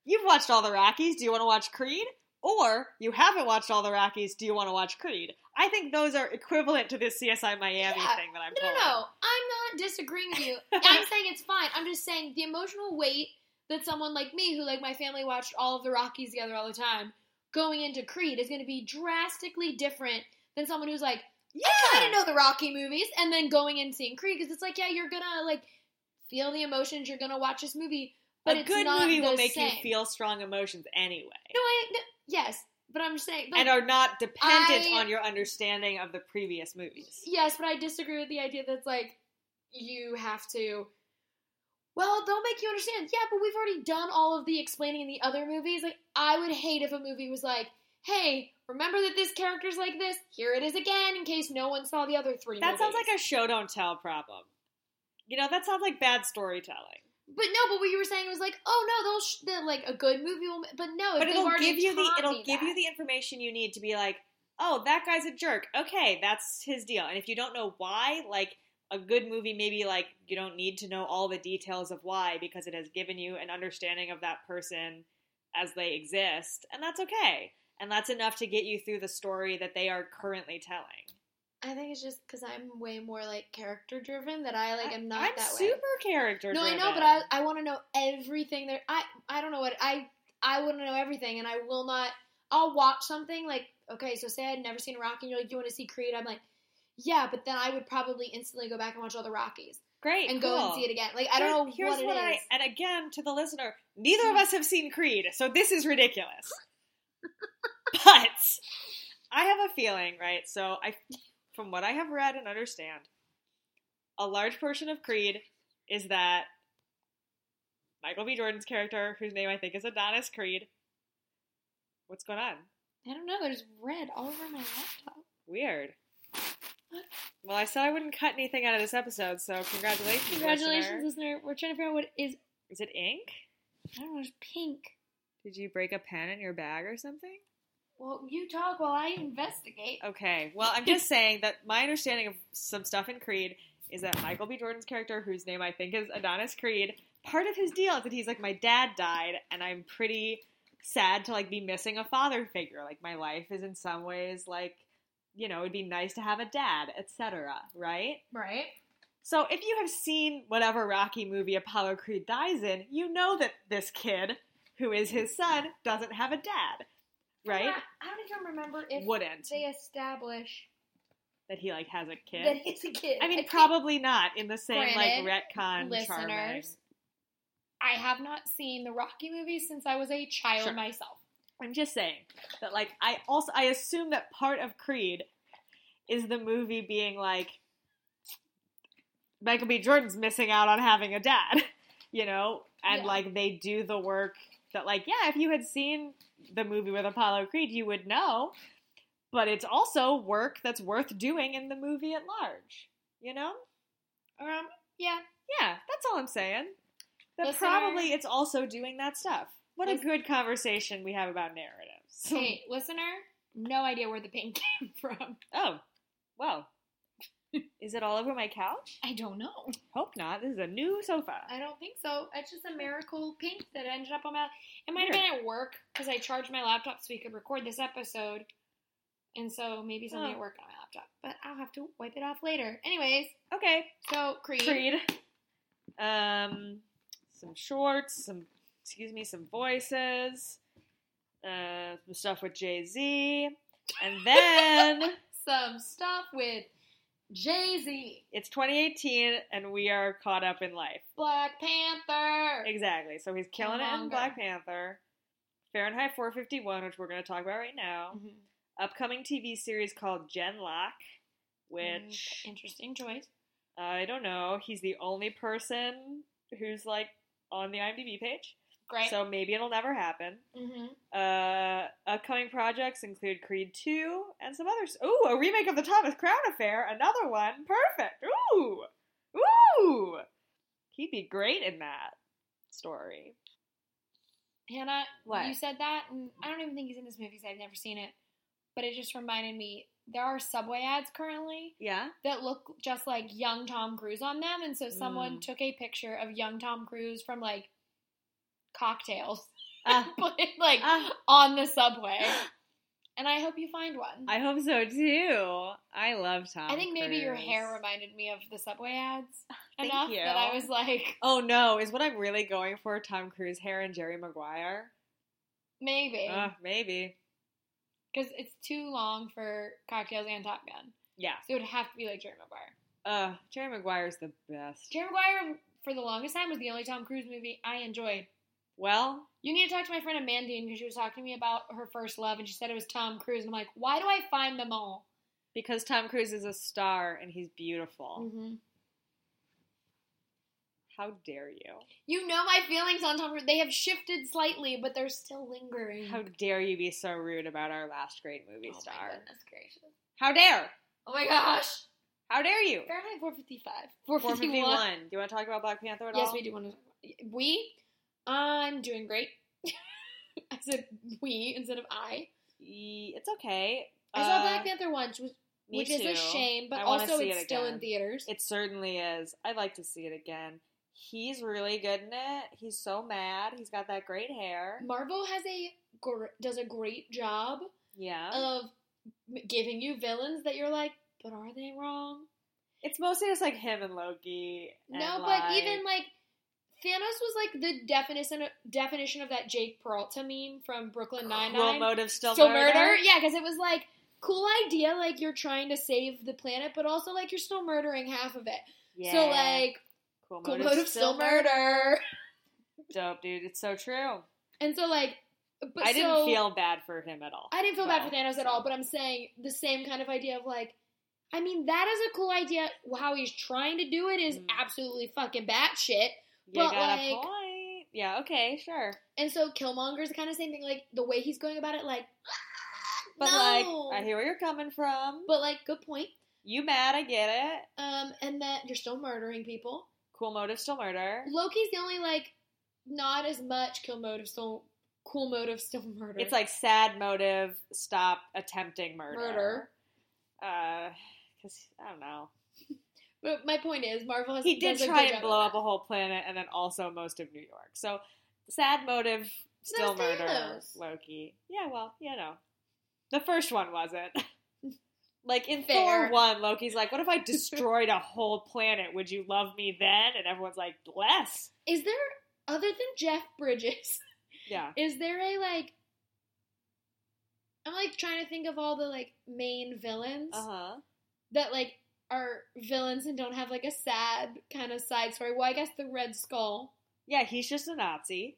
you've watched all the Rockies, do you want to watch Creed? Or you haven't watched all the Rockies, do you want to watch Creed? I think those are equivalent to this CSI Miami Yeah. thing that I'm No, no, pulling. no. I'm not disagreeing with you. I'm saying it's fine. I'm just saying the emotional weight that someone like me, who like my family watched all of the Rockies together all the time, going into Creed is going to be drastically different than someone who's like, Yeah. I kind of know the Rocky movies, and then going and seeing Creed because it's like, yeah, you're gonna like feel the emotions. You're gonna watch this movie, but a good movie will make you feel strong emotions anyway. No, I no, yes, but I'm saying, but, and are not dependent I- on your understanding of the previous movies. Yes, but I disagree with the idea that's like you have to. Well, they'll make you understand. Yeah, but we've already done all of the explaining in the other movies. Like, I would hate if a movie was like, "Hey, remember that this character's like this? Here it is again." In case no one saw the other three. That sounds like a show don't tell problem. You know, that sounds like bad storytelling. But no, but what you were saying was like, oh no, they'll sh- like a good movie will. But no, but it'll give you the it'll give that. you the information you need to be like, oh, that guy's a jerk. Okay, that's his deal. And if you don't know why, like a good movie, maybe like you don't need to know all the details of why because it has given you an understanding of that person as they exist, and that's okay. And that's enough to get you through the story that they are currently telling. I think it's just because I'm way more like character driven that I like am not I'm that super character. No, I know, but I I want to know everything there. I I don't know what I I want to know everything, and I will not. I'll watch something like okay, so say I'd never seen a Rocky, and you're like, you want to see Creed? I'm like, yeah, but then I would probably instantly go back and watch all the Rockies great and go and see it again. Like I don't know Here's what it what is. I and again to the listener, neither of hmm. us have seen Creed, so this is ridiculous. <laughs> but I have a feeling, right? So I, from what I have read and understand, a large portion of Creed is that Michael B. Jordan's character, whose name I think is Adonis Creed. What's going on? I don't know. There's red all over my laptop. Weird. What? Well, I said I wouldn't cut anything out of this episode, so congratulations, Congratulations, listener. listener. We're trying to figure out what is. Is it ink? I don't know. It's pink. Did you break a pen in your bag or something? Well, you talk while I investigate. Okay. Well, I'm just saying that my understanding of some stuff in Creed is that Michael B. Jordan's character, whose name I think is Adonis Creed, part of his deal is that he's like my dad died, and I'm pretty sad to like be missing a father figure. Like my life is in some ways like, you know, it'd be nice to have a dad, etc. Right? Right. So if you have seen whatever Rocky movie Apollo Creed dies in, you know that this kid, who is his son, doesn't have a dad, right? I don't even remember if Wouldn't they establish that he like has a kid. that he's a kid. I mean, can't- probably not in the same Granted, like retcon listeners, charming. I have not seen the Rocky movies since I was a child Sure. myself. I'm just saying that like I also I assume that part of Creed is the movie being like Michael B. Jordan's missing out on having a dad, <laughs> you know, and Yeah. like they do the work that like yeah, if you had seen the movie with Apollo Creed, you would know. But it's also work that's worth doing in the movie at large, you know? Um, yeah. Yeah, that's all I'm saying. That probably it's also doing that stuff. What a good conversation we have about narratives. Hey, listener, no idea where the pink <laughs> came from. oh, well. Is it all over my couch? I don't know. Hope not. This is a new sofa. I don't think so. It's just a miracle pink that ended up on my. It might have been at work because I charged my laptop so we could record this episode, and so maybe something Oh. at work on my laptop. But I'll have to wipe it off later. Anyways, Okay, so Creed. Creed. Um, some shorts, some excuse me, some voices, uh, some stuff with Jay Z, and <laughs> then some stuff with Jay Z, it's 2018, and we are caught up in life. Black Panther. Exactly. So he's killing it in. Black Panther. Fahrenheit 451, which we're going to talk about right now. Mhm. Upcoming TV series called Genlock, which Mm, interesting choice. I don't know. He's the only person who's like on the IMDb page. Great. So maybe it'll never happen. hmm Uh, upcoming projects include Creed 2 and some others. Ooh, a remake of the Thomas Crown Affair. Another one. Perfect. Ooh. Ooh. He'd be great in that story. Hannah, What? you said that, and I don't even think he's in this movie because I've never seen it. But it just reminded me there are Subway ads currently Yeah? that look just like young Tom Cruise on them, and so someone Mm. took a picture of young Tom Cruise from like cocktails, <laughs> <laughs> put like Ah. on the subway. And I hope you find one. I hope so too. I love Tom. I think maybe your hair reminded me of the subway ads <sighs> Thank enough you. that I was like, <laughs> Oh no, is what I'm really going for Tom Cruise hair and Jerry Maguire? maybe Uh, maybe. because it's too long for cocktails and Top Gun, Yeah. so it would have to be like Jerry Maguire. Uh, Jerry Maguire's the best. Jerry Maguire for the longest time was the only Tom Cruise movie I enjoyed. Well, You need to talk to my friend Amandine because she was talking to me about her first love and she said it was Tom Cruise. And I'm like, why do I find them all? because Tom Cruise is a star and he's beautiful. Mm-hmm. How dare you? You know my feelings on Tom Cruise. They have shifted slightly, but they're still lingering. How dare you be so rude about our last great movie oh star? my goodness gracious. How dare? Oh my gosh. How dare you? Fahrenheit 455. 451. 451. Do you want to talk about Black Panther at Yes, all? Yes, we do want to. We? I'm doing great. <laughs> I said we instead of I. It's okay. I saw Uh, Black Panther once, which, which is a shame, but also it's it still in theaters. It certainly is. I'd like to see it again. He's really good in it. He's so mad. He's got that great hair. Marvel has a does a great job Yeah. of giving you villains that you're like, but are they wrong? It's mostly just like him and Loki. and, no, but like- even like Thanos was like the definition definition of that Jake Peralta meme from Brooklyn Nine Nine. motive still, Still murder. murder, yeah, because it was like cool idea, like you're trying to save the planet, but also like you're still murdering half of it. Yeah. So like cool cool motive, motive still murder. <laughs> Dope, dude. It's so true. And so like But I didn't feel bad for him at all. I didn't feel bad for Thanos at all, but I'm saying the same kind of idea of like, I mean, that is a cool idea. How he's trying to do it is Mm. absolutely fucking batshit. You but, got like- a point. Yeah. Okay. Sure. And so Killmonger's the kind of same thing. Like the way he's going about it, like, <laughs> But no. like, I hear where you're coming from. But like, good point. you mad? I get it. Um, and that you're still murdering people. Cool motive, still murder. Loki's the only like, not as much kill motive, still cool motive, <laughs> still murder. It's like sad motive. Stop attempting murder. Murder. Uh, because I don't know. But my point is, Marvel has He did try and blow up a whole planet and then also most of New York. So sad motive, still That's murder. Thanos. Loki. Yeah. Well, you know, the first one wasn't. <laughs> Like in Fair. Thor 1, Loki's like, What if I <laughs> destroyed a whole planet? Would you love me then? And everyone's like, Less. Is there other than Jeff Bridges? <laughs> Yeah. Is there a like? I'm like trying to think of all the like main villains Uh huh. that like are villains and don't have like a sad kind of side story. Well, I guess the Red Skull. Yeah, he's just a Nazi.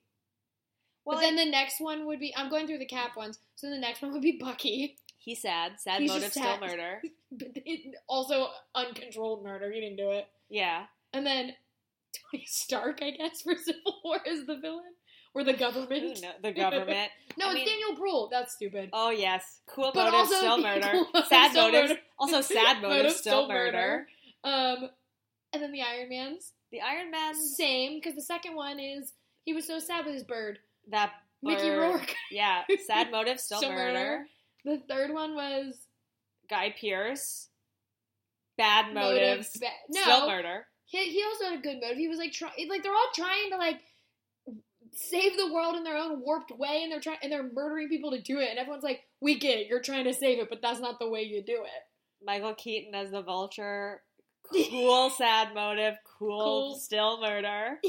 Well, but then the next one would be I'm going through the Cap ones. So the next one would be Bucky, he's sad. Sad He's motive, just still murder. <laughs> but it, also uncontrolled murder. He didn't do it. Yeah. And then Tony Stark, I guess, <laughs> for Civil War is the villain or the government. kno- the <laughs> government. No, I it's mean- Daniel Brühl. That's stupid. Oh yes, cool But motive, also still murder. <laughs> cool sad still motives, murder. also <laughs> sad motive, Motive, still murder. Um, and then the Iron Man's The Iron Man, same because the second one is he was so sad with his bird, that Mickey. Rourke. Yeah, sad motive, still, Still murder. murder. The third one was Guy Pearce, bad motive. motives, ba- no, still murder. he he also had a good motive. He was like try, like they're all trying to like save the world in their own warped way, and they're trying and they're murdering people to do it. And everyone's like, "We get it. You're trying to save it, but that's not the way you do it." Michael Keaton as the Vulture, <laughs> cool sad motive, cool, Cool. still murder.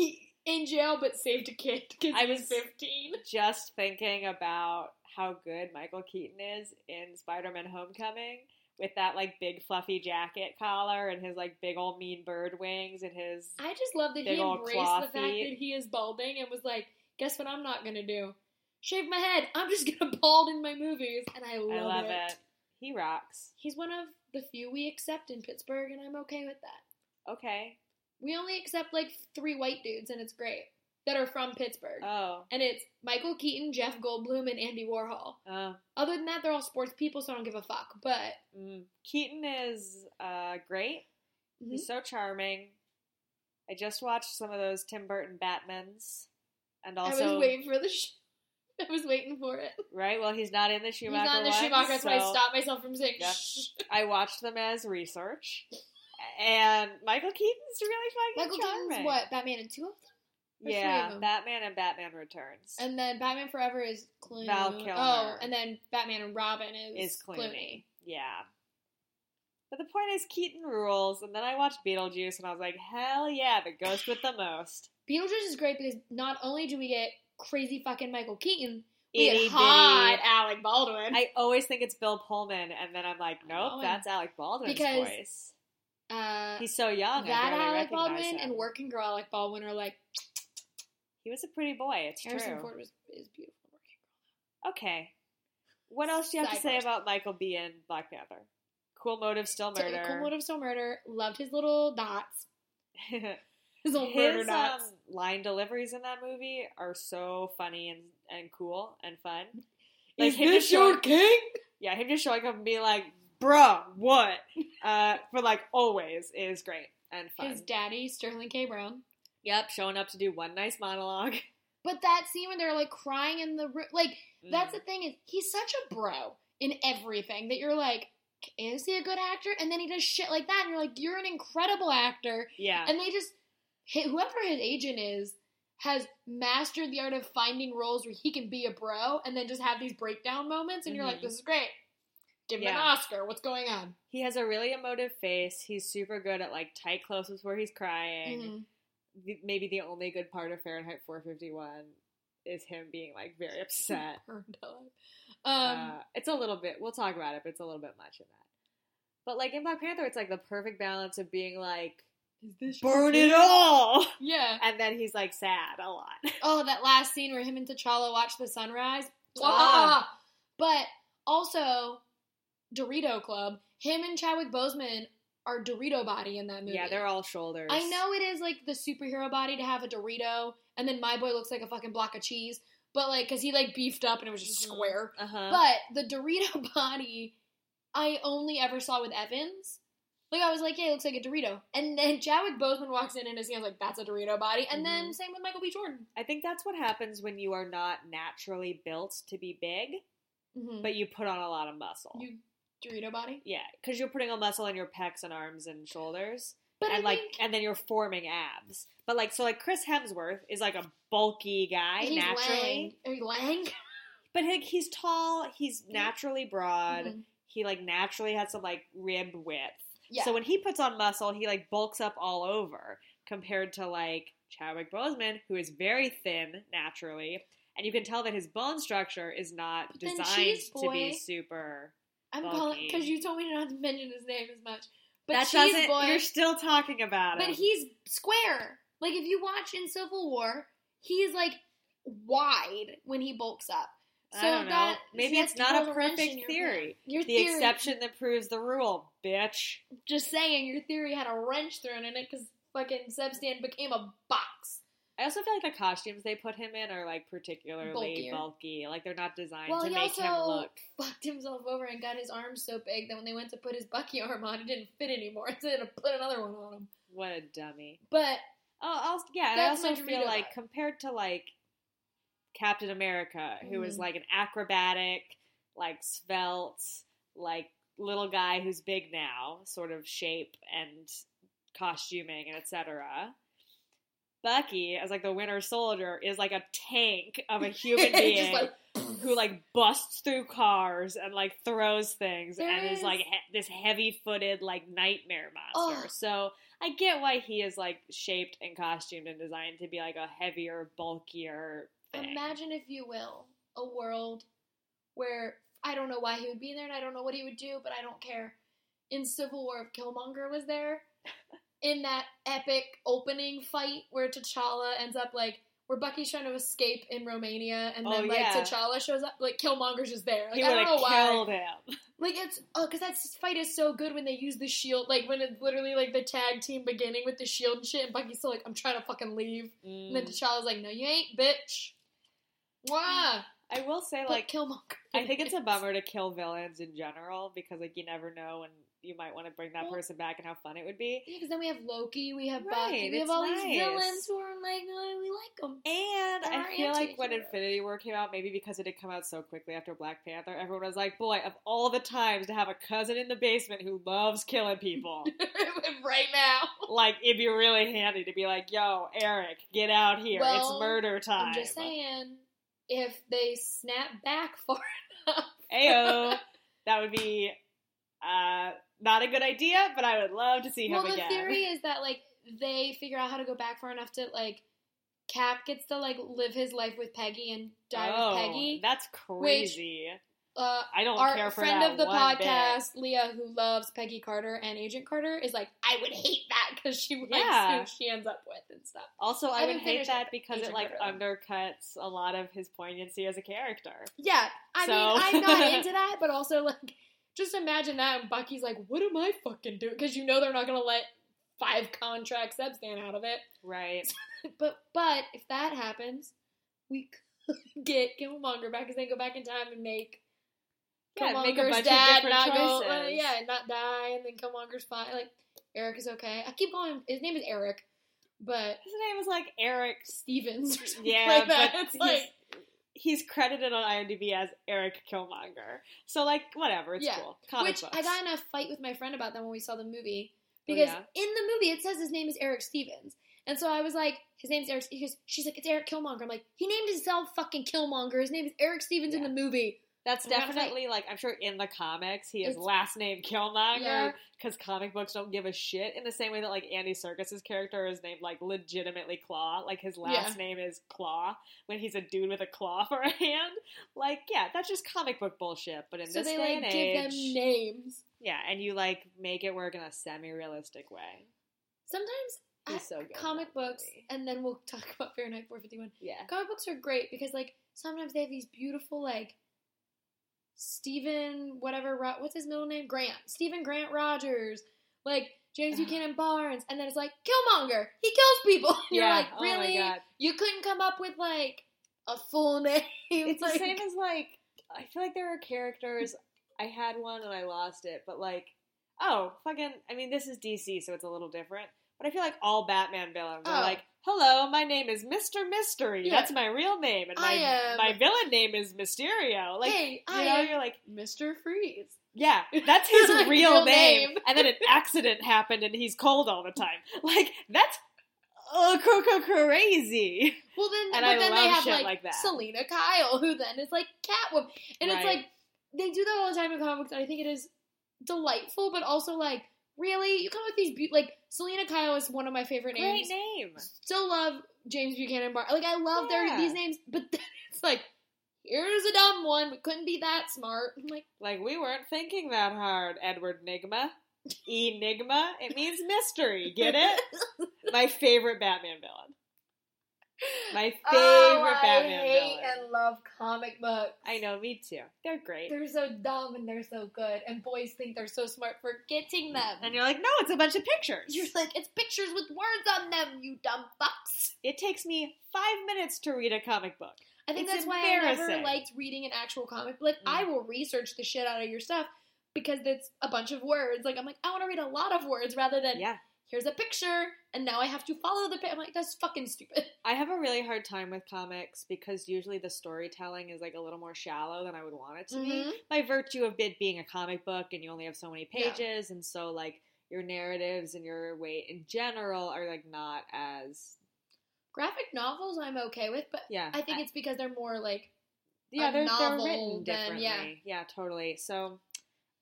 In jail, but saved a kid because I was was- 15. Just thinking about how good Michael Keaton is in Spider-Man: Homecoming. With that like big fluffy jacket collar and his like big old mean bird wings and his I just love that he embraced the fact feet. that he is balding and was like, "Guess what? I'm not gonna do. Shave my head. I'm just gonna <laughs> bald in my movies." And I love, I love it. it. He rocks. He's one of the few we accept in Pittsburgh, and I'm okay with that. Okay. We only accept like three white dudes, and it's great that are from Pittsburgh. Oh. and it's Michael Keaton, Jeff Goldblum, and Andy Warhol. Oh. Other than that, they're all sports people, so I don't give a fuck. But Mm. Keaton is uh, great. Mhm. He's so charming. I just watched some of those Tim Burton Batmans, and also I was waiting for the. Sh- <laughs> I was waiting for it. right. Well, he's not in the He's Schumacher. not in the Schumacher, that's why I stopped myself from saying Yep. shh. <laughs> I watched them as research, and Michael Keaton's really fucking Michael charming. Keaton's what? Batman and two of them? Yeah. Batman and Batman Returns And then Batman Forever is Clooney. Val Kilmer. Oh, and then Batman and Robin is, is Clooney. Yeah. But the point is, Keaton rules. And then I watched Beetlejuice, and I was like, hell yeah, the ghost with the most. Beetlejuice is great because not only do we get crazy fucking Michael Keaton, we Itty get hot. Alec Baldwin. I always think it's Bill Pullman, and then I'm like, nope, Oh, that's Alec Baldwin's because voice. uh, He's so young. That Alec Baldwin him. and Working Girl Alec Baldwin are like He was a pretty boy. It's Harrison true. Ford was is beautiful. Working Okay. What else do you have to say about Michael B. and Black Panther? Cool motive, still murder. Cool Motive Still Murder. Loved his little dots. <laughs> His little murder His um, dots. line deliveries in that movie are so funny and, and cool and fun. Like is him this just your showing- king? Yeah, him just showing up and being like, "Bruh, what?" <laughs> Uh, for like always is great and fun. His daddy, Sterling K. Brown. Yep, showing up to do one nice monologue. <laughs> But that scene when they're like crying in the room, like that's Mm. the thing is he's such a bro in everything that you're like, is he a good actor? And then he does shit like that, and you're like, you're an incredible actor. yeah. And they just whoever his agent is has mastered the art of finding roles where he can be a bro and then just have these breakdown moments, and you're like, Mhm. this is great. Give him an Oscar. What's going on? He has a really emotive face. He's super good at like tight close-ups where he's crying. Mhm. The- Maybe the only good part of Fahrenheit 451 is him being like very <laughs> upset. Burned up. Um, uh, it's a little bit. We'll talk about it, but it's a little bit much in that. But like in Black Panther, it's like the perfect balance of being like is this burn it all, <laughs> Yeah. and then he's like sad a lot. <laughs> Oh, that last scene where him and T'Challa watch the sunrise. Wah! But also, Dorito Club. Him and Chadwick Boseman are Dorito body in that movie. Yeah, they're all shoulders. I know it is like the superhero body to have a Dorito, and then my boy looks like a fucking block of cheese. But like, cause he like beefed up and it was just Mhm. square. Uh huh. But the Dorito <laughs> body, I only ever saw with Evans. Like I was like, yeah, it looks like a Dorito. And then Chadwick Boseman walks in and his hands like, that's a Dorito body. And then Mhm. same with Michael B. Jordan. I think that's what happens when you are not naturally built to be big, Mm-hmm. but you put on a lot of muscle. you Dorito body. yeah, because you're putting on muscle in your pecs and arms and shoulders, But and I like, think and then you're forming abs. But like, so like Chris Hemsworth is like a bulky guy he's naturally, Lang. Are you Lang? <laughs> but like he's tall, he's naturally broad. Mhm. He like naturally has some like rib width. Yeah. So when he puts on muscle, he like bulks up all over compared to like Chadwick Boseman, who is very thin naturally, and you can tell that his bone structure is not But designed to be super. I'm calling because you told me not to mention his name as much. But that Cheese doesn't. Boy, You're still talking about it. but he's square. Like if you watch in Civil War, he's like wide when he bulks up. I don't know. that- Maybe it's not a perfect theory. Your The theory, exception that proves the rule, bitch. Just saying, your theory had a wrench thrown in it because fucking Sebstan became a box. I also feel like the costumes they put him in are like particularly Bulkier. bulky. Like they're not designed Well, to make also him look. <laughs> fucked himself over and got his arms so big that when they went to put his Bucky arm on, it didn't fit anymore. <laughs> So they had to put another one on him. What a dummy. But Oh, I'll, yeah, I also feel like compared to like Captain America, who is Mhm. like an acrobatic, like svelte, like little guy who's big now, sort of shape and costuming and etc. Bucky, as like the Winter Soldier, is like a tank of a <laughs> human being like- who like <laughs> busts through cars and like throws things There and is, is- like he- this heavy-footed like nightmare monster. Ugh. So I get why he is like shaped and costumed and designed to be like a heavier, bulkier thing. Imagine, if you will, a world where I don't know why he would be there and I don't know what he would do, but I don't care. In Civil War, if Killmonger was there, <laughs> in that epic opening fight where T'Challa ends up like, where Bucky's trying to escape in Romania, and then Oh, like yeah. T'Challa shows up, like Killmonger's just there. Like he I don't know why. him. <laughs> Like it's oh, because that fight is so good when they use the shield, like when it's literally like the tag team beginning with the shield and shit, and Bucky's still like, I'm trying to fucking leave, and then Mm. T'Challa's like, No, you ain't, bitch. Wow. I will say, But like, Killmonger. I think it's a bummer to kill villains in general because like you never know when you might want to bring that Well- person back and how fun it would be. Yeah, because then we have Loki, we have Right, Bucky, we have all nice. these villains who are like, oh, we like them. And They're I feel like when. Infinity War came out, maybe because it had come out so quickly after Black Panther, everyone was like, "Boy, of all the times to have a cousin in the basement who loves killing people, <laughs> right now. like it'd be really handy to be like, yo, Eric, get out here, Well, it's murder time." I'm just saying, if they snap back <laughs> far enough. Ayo, <laughs> that would be uh, not a good idea, but I would love to see him well, the theory is that like they figure out how to go back far enough to like Cap gets to like live his life with Peggy and die oh, with Peggy. that's crazy. Uh, I don't our care for friend of the one bit. podcast, Leah, who loves Peggy Carter and Agent Carter, is like, I would hate that because she likes Yeah. who she ends up with and stuff. Also, I I, would hate that because it like Carter, undercuts a lot of his poignancy as a character. Yeah, I So- mean, I'm not <laughs> into that, but also like, just imagine that, and Bucky's like, "What am I fucking doing?" Because you know they're not gonna let five contract Sebstan out of it. Right. <laughs> But but if that happens, we could <laughs> get Killmonger back because they go back in time and make Yeah, make a bunch of dad different not go, choices. uh, yeah, and not die, and then Killmonger's fine. Like Eric is okay. I keep calling him. His name is Eric, but His name is like Eric. Stevens or something Yeah, like that. but It's like he's credited on IMDb as Eric Killmonger. So like, whatever, it's Yeah, cool. Comic which books. I got in a fight with my friend about them when we saw the movie Oh, because yeah? in the movie it says his name is Eric Stevens. And so I was like, his name's Eric. He goes, she's like, it's Eric Killmonger. I'm like, he named himself fucking Killmonger. His name is Eric Stevens in the movie. That's definitely like I'm sure in the comics he is last name Killmonger Yeah. because comic books don't give a shit in the same way that like Andy Serkis's character is named like legitimately Claw, like his last name is Claw when he's a dude with a claw for a hand. Like yeah, that's just comic book bullshit. But in So this they day like and give them names. yeah, and you like make it work in a semi-realistic way. Sometimes I- so good. comic books, and then we'll <laughs> talk about Fahrenheit 451. Yeah. Comic books are great because like sometimes they have these beautiful like Stephen whatever what's his middle name Grant Stephen Grant Rogers like James. Buchanan <sighs> Barnes and then it's like Killmonger he kills people and <laughs> you're yeah. like oh really god. you couldn't come up with like a full name <laughs> It's like, the same as like I feel like there are characters. I had one and I lost it, but like, oh fucking! I mean, this is DC, so it's a little different. But I feel like all Batman villains are Oh. like, "Hello, my name is Mister Mystery. Yeah. That's my real name, and my am- my villain name is Mysterio." Like, hey you I know, you're like, Mr. Freeze yeah, that's his <laughs> real, Real name. name. <laughs> and then an accident happened, and he's cold all the time. Like, that's uh, cr- crazy. well then And but I then they have like, like that. Selina Kyle who then is like Catwoman and it's like they do that all the time in comics and I think it is delightful but also like really you come with these be- like Selina Kyle is one of my favorite names. Great name. still love James Buchanan Bar like I love Yeah. their these names but <laughs> then it's like here's a dumb one we couldn't be that smart I'm like Like we weren't thinking that hard, Edward Nygma. Enigma. It means mystery. Get it? <laughs> My favorite Batman villain. <laughs> My favorite oh, Batman I hate villain. and love comic books I know, me too. They're great. they're so dumb and they're so good and boys think they're so smart for getting them and you're like, no, it's a bunch of pictures. You're like, it's pictures with words on them, you dumb fucks. It takes me five minutes to read a comic book. I think It's that's why I never liked reading an actual comic. book. Like, I Mm. will research the shit out of your stuff because it's a bunch of words. Like, I'm like, I want to read a lot of words rather than Yeah. Here's a picture and now I have to follow the. Pi-. I'm like, that's fucking stupid. <laughs> I have a really hard time with comics because usually the storytelling is like a little more shallow than I would want it to be. Mhm. by virtue of it being a comic book and you only have so many Yeah. pages and so like your narratives and your weight in general are like not as Graphic novels, I'm okay with, but yeah I think it's because they're more like yeah they're, they're written than- differently yeah. yeah totally so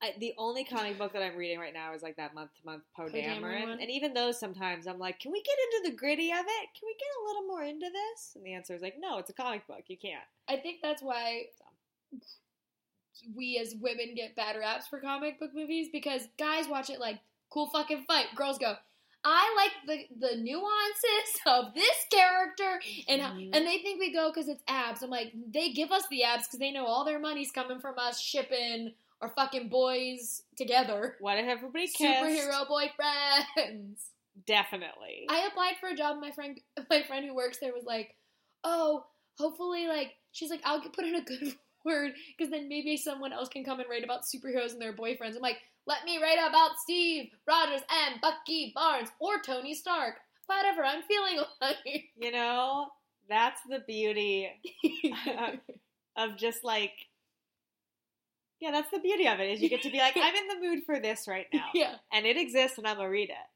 I, the only <sighs> comic book that I'm reading right now is like that month to month Poe Dameron one? and even those sometimes I'm like, can we get into the gritty of it? Can we get a little more into this? And the answer is like, no, it's a comic book. You can't. I think that's why we as women get bad raps for comic book movies because guys watch it like cool fucking fight. Girls go, I like the the nuances <laughs> of this character, and how, Mhm. and they think we go because it's abs. I'm like, they give us the abs because they know all their money's coming from us shipping our fucking boys together. What if everybody kissed? Superhero boyfriends. Definitely. I applied for a job. My friend, <laughs> my friend who works there was like, "Oh, hopefully, like she's like, I'll put in a good <laughs> word because then maybe someone else can come and write about superheroes and their boyfriends." I'm like, "Let me write about Steve Rogers and Bucky Barnes or Tony Stark, whatever I'm feeling like." you know, that's the beauty <laughs> of just like yeah that's the beauty of it is you get to be like <laughs> i'm in the mood for this right now <laughs> yeah, and it exists and i'm gonna read it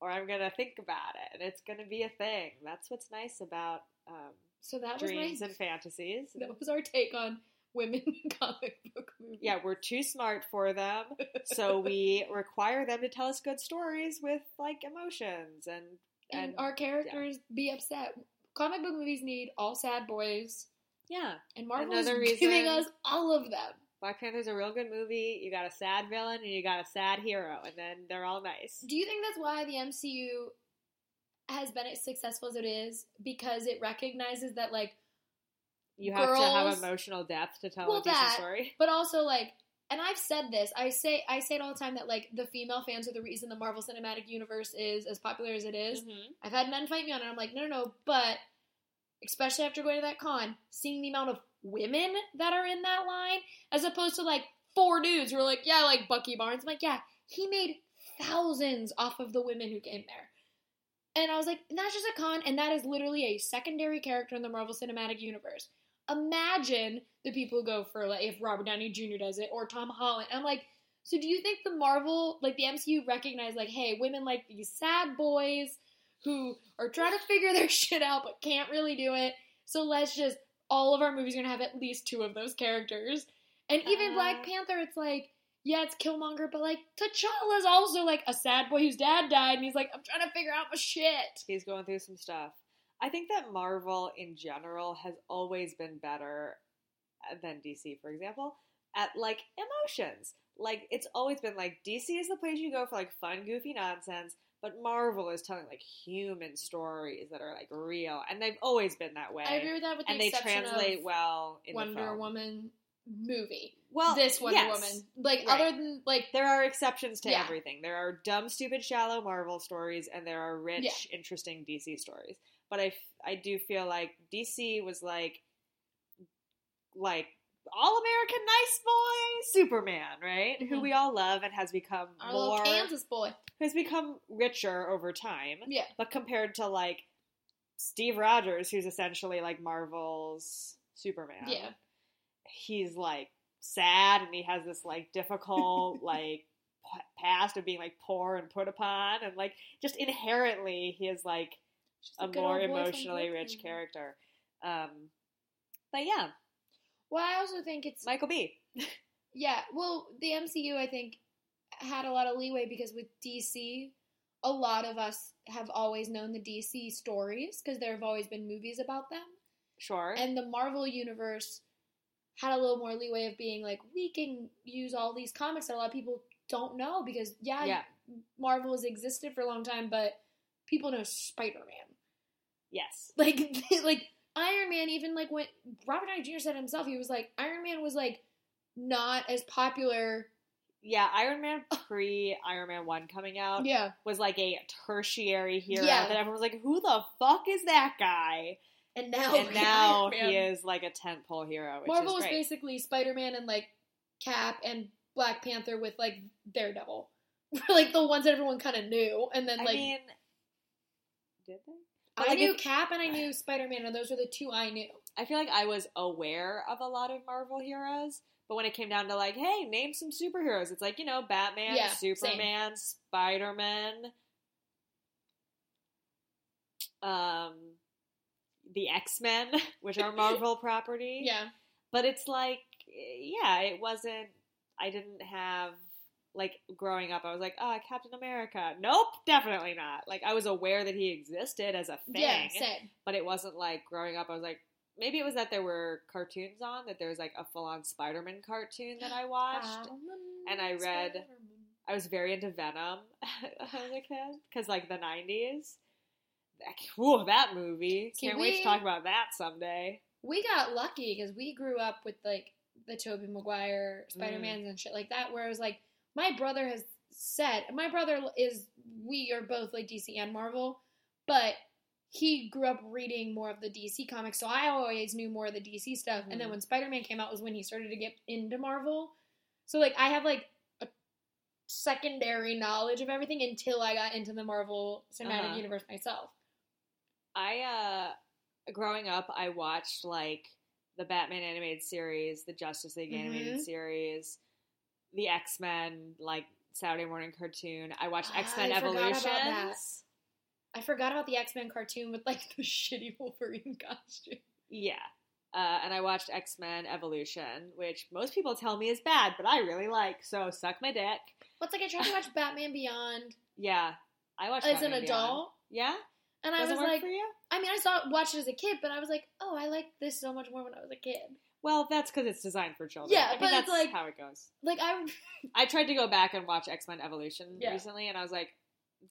or i'm gonna think about it and it's gonna be a thing that's what's nice about um, so that was dreams my and fantasies that was our take on women in comic book movies. yeah we're too smart for them so <laughs> we require them to tell us good stories with like emotions and and, and our characters be upset. Comic book movies need all sad boys. yeah And Marvel's giving us all of them. Black panther's a real good movie you got a sad villain and you got a sad hero and then they're all nice Do you think that's why the MCU has been as successful as it is? Because it recognizes that, like, You have to have emotional depth to tell Well, a decent that- story. but also like, and I've said this. I say I say it all the time that like the female fans are the reason the Marvel Cinematic Universe is as popular as it is. Mhm. I've had men fight me on it. I'm like, no, no, no. But especially after going to that con, seeing the amount of women that are in that line, as opposed to like four dudes who are like, yeah, like Bucky Barnes. I'm like, yeah, he made thousands off of the women who came there. And I was like, that's just a con, and that is literally a secondary character in the Marvel Cinematic Universe. Imagine the people who go for like if Robert Downey Jr. does it or Tom Holland. I'm like, so do you think the Marvel, like the MCU, recognize like, hey, women like these sad boys who are trying to figure their <laughs> shit out but can't really do it. So let's just all of our movies are gonna have at least two of those characters. And even Uh. Black Panther, it's like, yeah, it's Killmonger, but like T'Challa's also like a sad boy whose dad died, and he's like, I'm trying to figure out my shit. He's going through some stuff. I think that Marvel in general has always been better uh, than DC, for example, at like emotions. Like it's always been like DC is the place you go for like fun, goofy nonsense. But Marvel is telling like human stories that are like real, and they've always been that way. I agree with that. With the and they translate well in the Wonder. Woman movie. Well, this Wonder yes. Woman, like Right. other than like There are exceptions to Yeah. everything. There are dumb, stupid, shallow Marvel stories, and there are rich, interesting DC stories. But I, f- I do feel like DC was like, like all American nice boy Superman, right? Who Mhm. we all love and has become our more, Kansas boy. has become richer over time. Yeah, But compared to like Steve Rogers, who's essentially like Marvel's Superman, yeah. he's like sad and he has this like difficult <laughs> like p- past of being like poor and put upon and like just inherently he is like She's a good more old boy from emotionally rich character. Um, but yeah, Well, I also think it's Michael B. yeah. Well, the MCU I think had a lot of leeway because with DC, a lot of us have always known the DC stories because there have always been movies about them. Sure. And the Marvel universe had a little more leeway of being like, we can use all these comics that a lot of people don't know because yeah, Yeah. Marvel has existed for a long time, but people know Spider Man. yes. Like <laughs> like Iron Man, even like when Robert Downey Jr. said himself, he was like Iron Man was like not as popular. Yeah, Iron Man <laughs> pre Iron Man 1 coming out Yeah. was like a tertiary hero Yeah. that everyone was like, who the fuck is that guy? And now and <laughs> now he is like a tentpole hero, which Marvel was basically Spider Man and like Cap and Black Panther with like Daredevil. <laughs> like the ones that everyone kind of knew, and then I like mean, did they? I like, knew if- Cap and I knew Spider Man, and those were the two I knew. I feel like I was aware of a lot of Marvel heroes, but when it came down to like, hey, name some superheroes, it's like you know, Batman, Yeah. Superman, Spider Man, um, the X Men, <laughs> which are Marvel <laughs> property. Yeah, but it's like, yeah, it wasn't. I didn't have like growing up. I was like, oh, Captain America. Nope, definitely not. Like I was aware that he existed as a thing yeah, same. but it wasn't like growing up. I was like, maybe it was that there were cartoons on, that there was like a full on Spider Man cartoon that I watched. and I read- I was very into Venom <laughs> as a kid because like the '90s. Whoa, that movie! Can't wait to talk about that someday. We got lucky because we grew up with like the Tobey Maguire Spider Mm. Mans and shit like that. Where it was like my brother has said, my brother is we are both like DC and Marvel, but he grew up reading more of the DC comics, so I always knew more of the DC stuff. And then Mhm. when Spider Man came out was when he started to get into Marvel. So like I have like a secondary knowledge of everything until I got into the Marvel Cinematic Uh-huh. Universe myself. I uh growing up I watched like the Batman animated series, the Justice League animated Mhm. series, the X-Men like Saturday morning cartoon. I watched <gasps> X Men forgot about Evolutions. that. I forgot about the X Men cartoon with like the <laughs> shitty Wolverine costume. Yeah. Uh, and I watched X-Men Evolution, which most people tell me is bad, but I really like. So suck my dick. What's like I tried to watch <laughs> Batman Beyond Yeah. I watched as an Beyond. adult, Yeah? and I Doesn't was like, for you? I mean, I saw watched it as a kid, but I was like, oh, I like this so much more when I was a kid. Well, that's because it's designed for children. Yeah, I mean, but that's like- how it goes. Like I, <laughs> I tried to go back and watch X Men Evolution Yeah. recently, and I was like,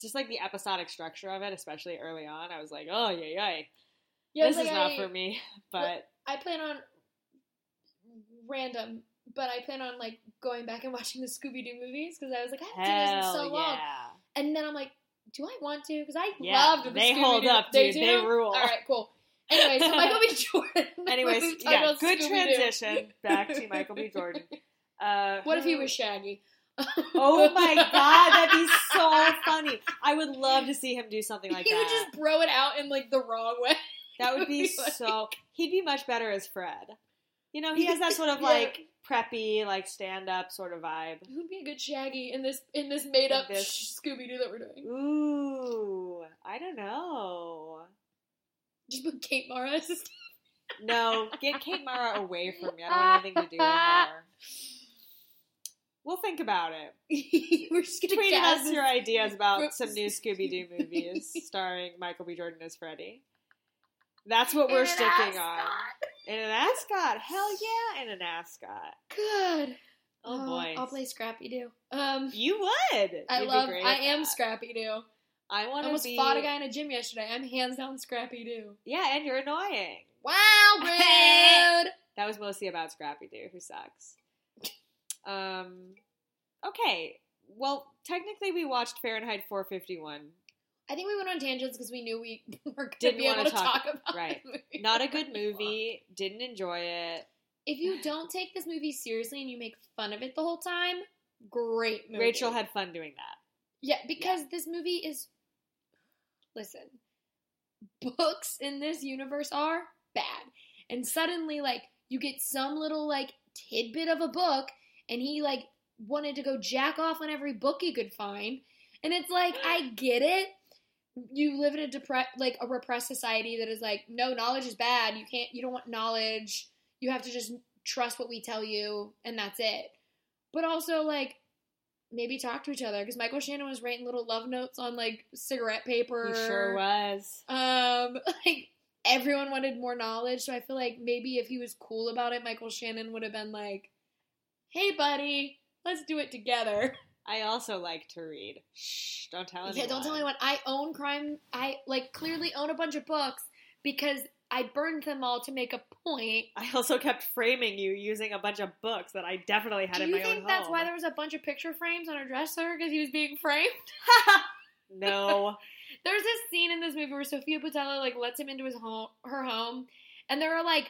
just like the episodic structure of it, especially early on, I was like, oh yeah, yeah, yeah, this like, is not I, for me. <laughs> But I plan on random, but I plan on like going back and <laughs> watching the Scooby Doo movies because I was like, I haven't seen this in so long, yeah, and then I'm like, do I want to? Because I Yeah, loved the they Scooby-Doo. hold up, They dude. do? They rule. All right, cool. Anyway, so <laughs> Michael B. Jordan. <laughs> Anyways, yeah, good Scooby-Doo. transition <laughs> back to Michael B. Jordan. Uh, What if he was Shaggy? Oh my god, that'd be so funny. I would love to see him do something like that. he would just throw it out in like the wrong way. That would be would so. He'd be much better as Fred. You know, he has that sort of Yeah. like preppy, like stand up sort of vibe. Who would be a good Shaggy in this in this made up Scooby Doo that we're doing? Ooh, I don't know. Just put Kate Mara as his No, get Kate Mara away from me. I don't want anything to do with her. We'll think about it. <laughs> We're just Tweet us your ideas about some new Scooby Doo <laughs> movies starring Michael B. Jordan as Freddy. That's what we're sticking on. In an ascot. Hell yeah, in an ascot. Good. Oh, boy. I'll play Scrappy Doo. Um, You would. I You'd love. I am. Scrappy Doo. I want to almost be. fought a guy in a gym yesterday. I'm hands down Scrappy Doo. Yeah, and you're annoying. Wow, <laughs> rude. That was mostly about Scrappy Doo, who sucks. Um, okay. Well, technically, we watched Fahrenheit 451. I think we went on tangents because we knew we <laughs> were going to be able wanna talk- talk, about right. Not a good <laughs> movie. Didn't enjoy it. If you don't take this movie seriously and you make fun of it the whole time, great movie. Rachel had fun doing that. Yeah, because this movie is. Listen, books in this universe are bad. And suddenly, like, you get some little, like, tidbit of a book, and he, like, wanted to go jack off on every book he could find. And it's like, I get it. You live in a depre- like a repressed society that is like, no, knowledge is bad. You can't, you don't want knowledge. You have to just trust what we tell you, and that's it. But also, like, maybe talk to each other because Michael Shannon was writing little love notes on like cigarette paper. He sure was. Um, <laughs> like everyone wanted more knowledge, so I feel like maybe if he was cool about it, Michael Shannon would have been like, "Hey, buddy, let's do it together." <laughs> I also like to read. Shh, don't tell anyone. Yeah, don't tell anyone. I own crime. I like clearly own a bunch of books because I burned them all to make a point. I also kept framing you using a bunch of books that I definitely had in my own. Do you think that's why there was a bunch of picture frames on her dresser because he was being framed? <laughs> no. <laughs> There's this scene in this movie where Sophia Boutella like lets him into his home, her home, and there are like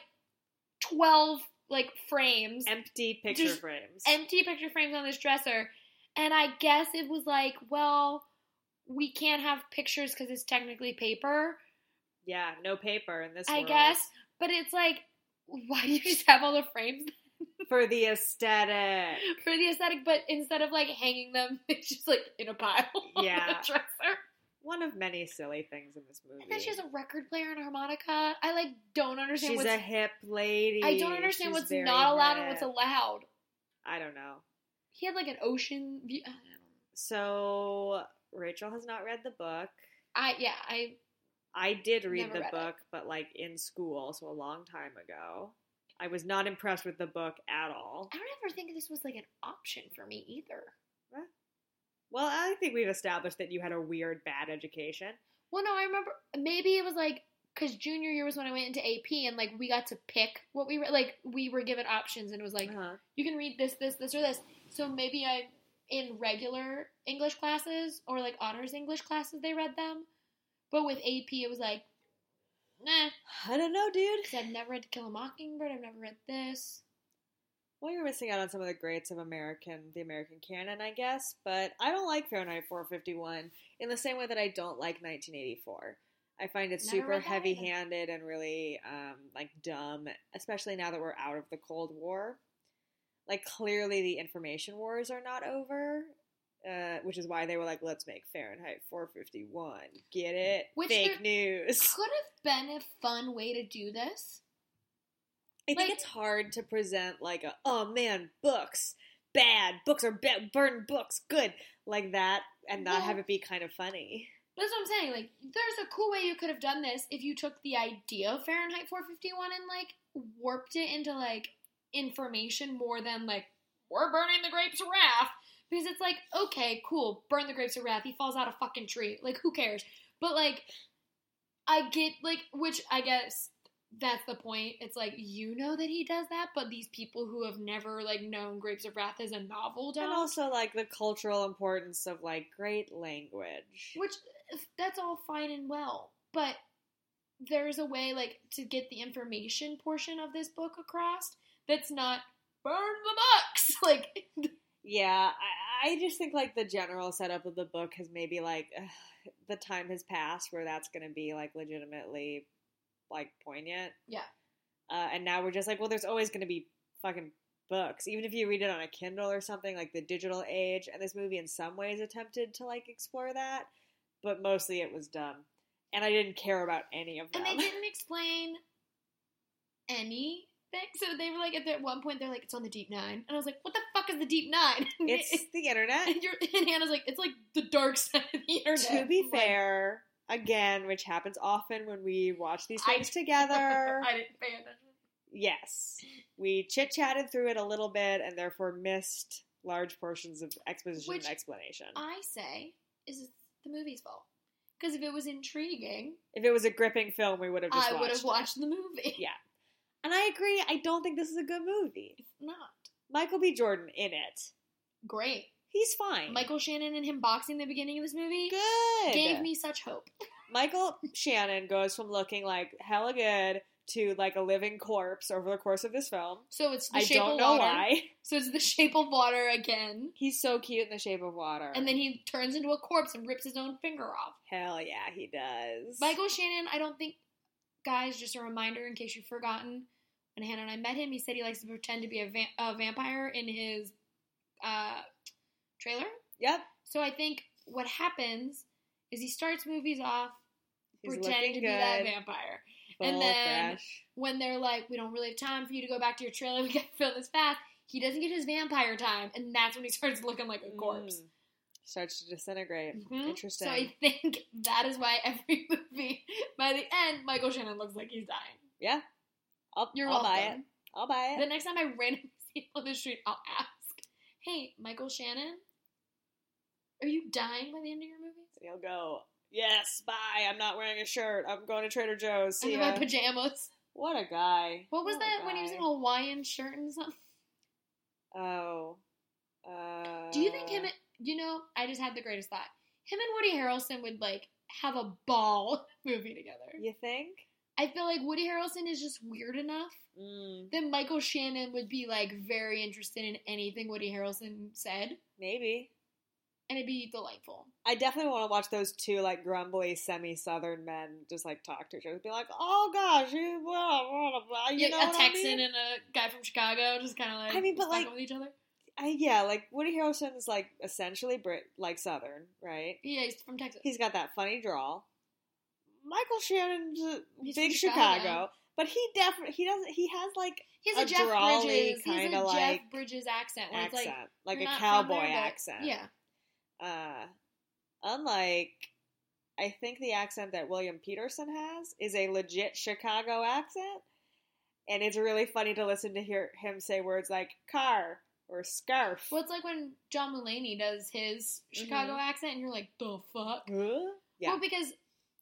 twelve like frames, Empty picture frames. empty picture frames on this dresser, and I guess it was like, well, we can't have pictures because it's technically paper, yeah, no paper in this I world. guess. But it's like, why do you just have all the frames For the aesthetic. <laughs> for the aesthetic? But instead of like hanging them, <laughs> it's just like in a pile <laughs> on Yeah. the dresser. One of many silly things in this movie. And then she has a record player and harmonica. I like don't understand She's what's a hip lady. I don't understand She's what's not allowed and what's allowed. I don't know. He had like an ocean view. I don't know. So Rachel has not read the book. I yeah, I I did read Never the read it. book, but like in school, so a long time ago. I was not impressed with the book at all. I don't ever think this was like an option for me either. Well, I think we've established that you had a weird bad education. Well, no, I remember maybe it was like because junior year was when I went into AP and like we got to pick what we were like we were given options and it was like Uh-huh. you can read this, this, this, or this. So maybe I in regular English classes or like honors English classes they read them, but with AP it was like nah. I don't know, dude. Because I've never read To Kill a Mockingbird. I've never read this. Well, you're missing out on some of the greats of American, the American canon, I guess. But I don't like Fahrenheit 451 in the same way that I don't like 1984. I find it Never super either. heavy-handed and really um, like dumb, especially now that we're out of the Cold War. Like clearly, the information wars are not over, uh, which is why they were like, "Let's make Fahrenheit 451." Get it? Which Fake news. Could have been a fun way to do this. I think Like- it's hard to present like a oh man books bad books are bad burn books good like that and not have it be kind of funny. That's what I'm saying. Like, there's a cool way you could have done this if you took the idea of Fahrenheit 451 and like warped it into like information more than like we're burning the grapes of wrath. Because it's like, okay, cool, burn the grapes of wrath. He falls out of a fucking tree. Like, who cares? But like, I get like, which I guess that's the point. It's like you know that he does that, but these people who have never like known Grapes of Wrath as a novel don't. And also like the cultural importance of like great language. Which that's all fine and well, but there's a way like to get the information portion of this book across that's not burn the books. <laughs> Like Yeah, I, just think like the general setup of the book has maybe like <sighs> the time has passed where that's going to be like legitimately like poignant. Yeah. Uh, and now we're just like, well, there's always going to be fucking books, even if you read it on a Kindle or something like the digital age. And this movie, in some ways, attempted to like explore that, but mostly it was dumb, and I didn't care about any of them. and they didn't explain anything. So they were like at one point they're like, it's on the deep nine. And I was like, what the fuck is the deep nine? <laughs> it's the internet. and, you're, and Hannah's like, it's like the dark <laughs> side of the internet. to be like, fair, again, which happens often when we watch these I- things together. <laughs> I didn't pay attention. Yes. We chit chatted through it a little bit and therefore missed large portions of exposition Which and explanation. I say is the movie's fault Because if it was intriguing, If it was a gripping film, we would have just I would have watched the movie. Yeah. And I agree. I don't think this is a good movie. It's not Michael B. Jordan in it. great. He's fine. Michael Shannon and him boxing the beginning of this movie good. gave me such hope. Michael Shannon goes from looking like hella good to like a living corpse over the course of this film. So it's the I shape don't of know water. why. So it's the shape of water again. He's so cute in the shape of water. And then he turns into a corpse and rips his own finger off. Hell yeah, he does. Michael Shannon, I don't think, guys, just a reminder in case you've forgotten. When Hannah and I met him, he said he likes to pretend to be a, va- a vampire in his uh, trailer. Yep. So I think what happens is he starts movies off He's pretending to be that vampire. full and then- fresh. When they're like, we don't really have time for you to go back to your trailer, <laughs> we gotta film this fast. He doesn't get his vampire time, and that's when he starts looking like a corpse. Mm. Starts to disintegrate. Mhm. Interesting. So I think <laughs> that is why every <laughs> movie, by the end, Michael Shannon looks like he's dying. yeah. I'll, You're I'll welcome. buy it. I'll buy it. The next time I randomly see him on the street, I'll ask, "Hey, Michael Shannon, are you dying by the end of your movie?" And he'll go, Yes, bye. I'm not wearing a shirt. I'm going to Trader Joe's. I'm See in my pajamas. What a guy. What was a that when he was in a. Hawaiian shirt and something? Oh. Uh, Do you think him? and- You know, I just had the greatest thought. Him and Woody Harrelson would like have a ball <laughs> movie together. You think? I feel like Woody Harrelson is just weird enough Mm, that Michael Shannon would be like very interested in anything Woody Harrelson said, maybe. and it'd be delightful. I definitely want to watch those two like grumbly semi-southern men just like talk to each other, be like, "Oh gosh, you, blah, blah, blah," you Yeah, know a what I Texan mean? and a guy from Chicago just kind of like I mean, but, like- with each other. I, yeah, like Woody Harrelson is like essentially Brit, like Southern, right? Yeah, he's from Texas. He's got that funny drawl. Michael Shannon's He's big Chicago, Chicago. but he definitely he doesn't he has like He's a a, Jeff Bridges. He's a kinda Jeff Bridges accent. Accent, like, like, a cowboy there, accent. Yeah. Uh, unlike, I think the accent that William Petersen has is a legit Chicago accent, and it's really funny to listen to hear him say words like car or scarf. Well, it's like when John Mulaney does his Chicago accent, and you're like, the fuck? Huh? Yeah. Well, because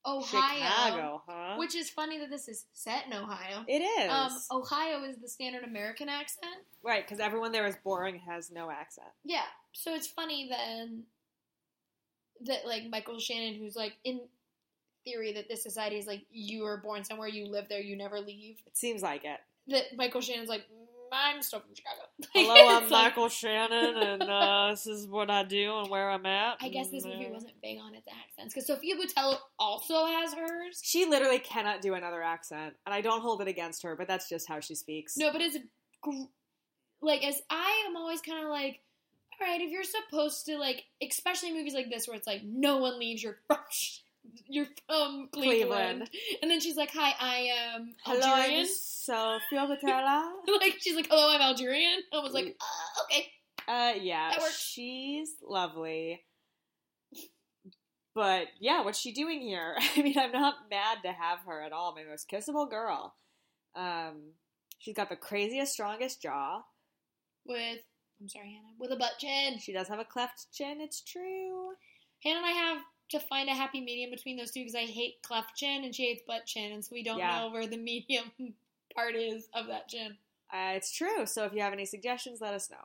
Ohio, Chicago, huh? which is funny that this is set in Ohio. it is Um, Ohio is the standard American accent. right because everyone there is boring, has no accent. Yeah, so it's funny then that like Michael Shannon, who's like in theory that this society is like you were born somewhere, you live there, you never leave. It seems like it. That Michael Shannon's like, "Mm, I'm still from Chicago. <laughs> Hello, I'm like- Michael Shannon, and uh, <laughs> this is what I do and where I'm at. I guess this movie uh, wasn't big on its accents because Sophia Boutella also has hers. She literally cannot do another accent, and I don't hold it against her, but that's just how she speaks. No, but it's like as I am always kind of like, all right, if you're supposed to like, especially movies like this where it's like no one leaves your <laughs> you're from Cleveland. Cleveland. and then she's like, hi, I am Hello, Algerian. I'm Sophia <laughs> Patella. like she's like, hello, I'm Algerian. I was like, uh, okay, Uh, yeah, she's lovely. But yeah, what's she doing here? <laughs> I mean, I'm not mad to have her at all. My most kissable girl. Um, she's got the craziest, strongest jaw. with I'm sorry, Hannah, with a butt chin. She does have a cleft chin. It's true. Hannah and I have to find a happy medium between those two because I hate cleft chin and she hates butt chin, and so we don't Yeah. know where the <laughs> medium part is of that chin. Uh, it's true. So if you have any suggestions, let us know.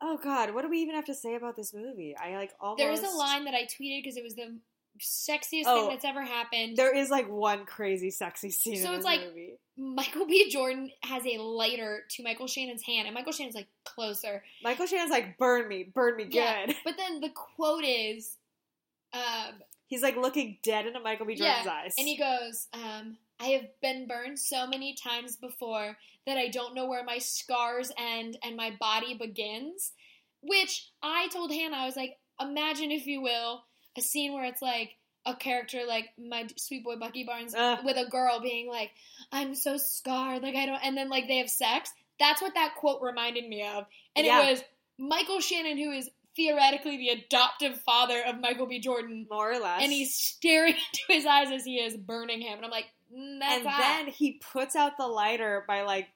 Oh God, what do we even have to say about this movie? I like almost. There is a line that I tweeted because it was the sexiest Oh. thing that's ever happened. There is like one crazy sexy scene So it's like- movie. Michael B. Jordan has a lighter to Michael Shannon's hand, and Michael Shannon's like closer. Michael Shannon's like, "Burn me, burn me good." Yeah. <laughs> But then the quote is, um, He's like looking dead into Michael B. Jordan's Yeah, eyes. and he goes, um, I have been burned so many times before that I don't know where my scars end and my body begins. Which I told Hannah, I was like, imagine, if you will, a scene where it's like a character like my sweet boy Bucky Barnes Ugh. with a girl being like, I'm so scarred, like I don't, and then like they have sex. That's what that quote reminded me of. And Yeah. it was Michael Shannon, who is theoretically the adoptive father of Michael B. Jordan, more or less. and he's staring <laughs> into his eyes as he is burning him. And I'm like, mm, that's and hot. then he puts out the lighter by like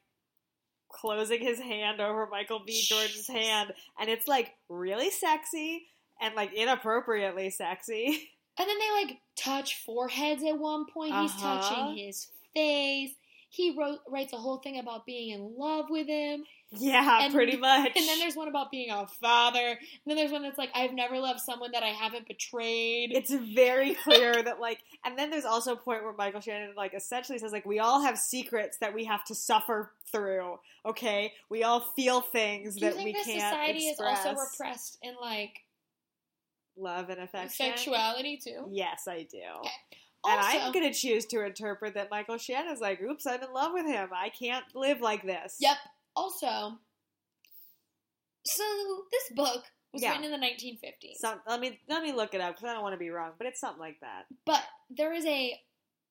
closing his hand over Michael B. Jordan's hand, and it's like really sexy and like inappropriately sexy. <laughs> And then they like touch foreheads at one point. He's Uh-huh. touching his face. He wrote writes a whole thing about being in love with him. Yeah, And- pretty much. And then there's one about being a father. And then there's one that's like, I've never loved someone that I haven't betrayed. it's very clear that like and then there's also a point where michael shannon like essentially says like we all have secrets that we have to suffer through okay we all feel things that we can't society express. is also repressed in like love and affection sexuality too? yes i do Okay. And Also, i'm gonna choose to interpret that michael shannon's like oops i'm in love with him i can't live like this Yep. Also, so this book was Yeah. written in the 1950s. Some, let me let me look it up because I don't want to be wrong, but it's something like that. But there is a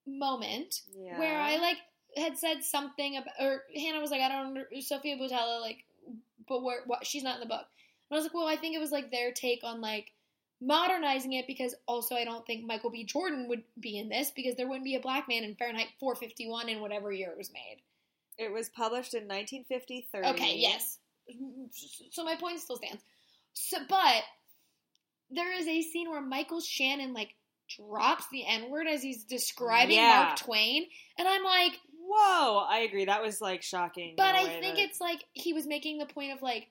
moment Yeah. where I like had said something about, or Hannah was like, I don't, Sophia Boutella, like, but where, what, she's not in the book. And I was like, well, I think it was like their take on like modernizing it because also I don't think Michael B. Jordan would be in this because there wouldn't be a black man in Fahrenheit 451 in whatever year it was made. It was published in 1953. Okay, yes. So my point still stands. So, but there is a scene where Michael Shannon like drops the N word as he's describing Yeah. Mark Twain, and I'm like, Whoa, I agree. That was like shocking. but I think that- it's like he was making the point of like,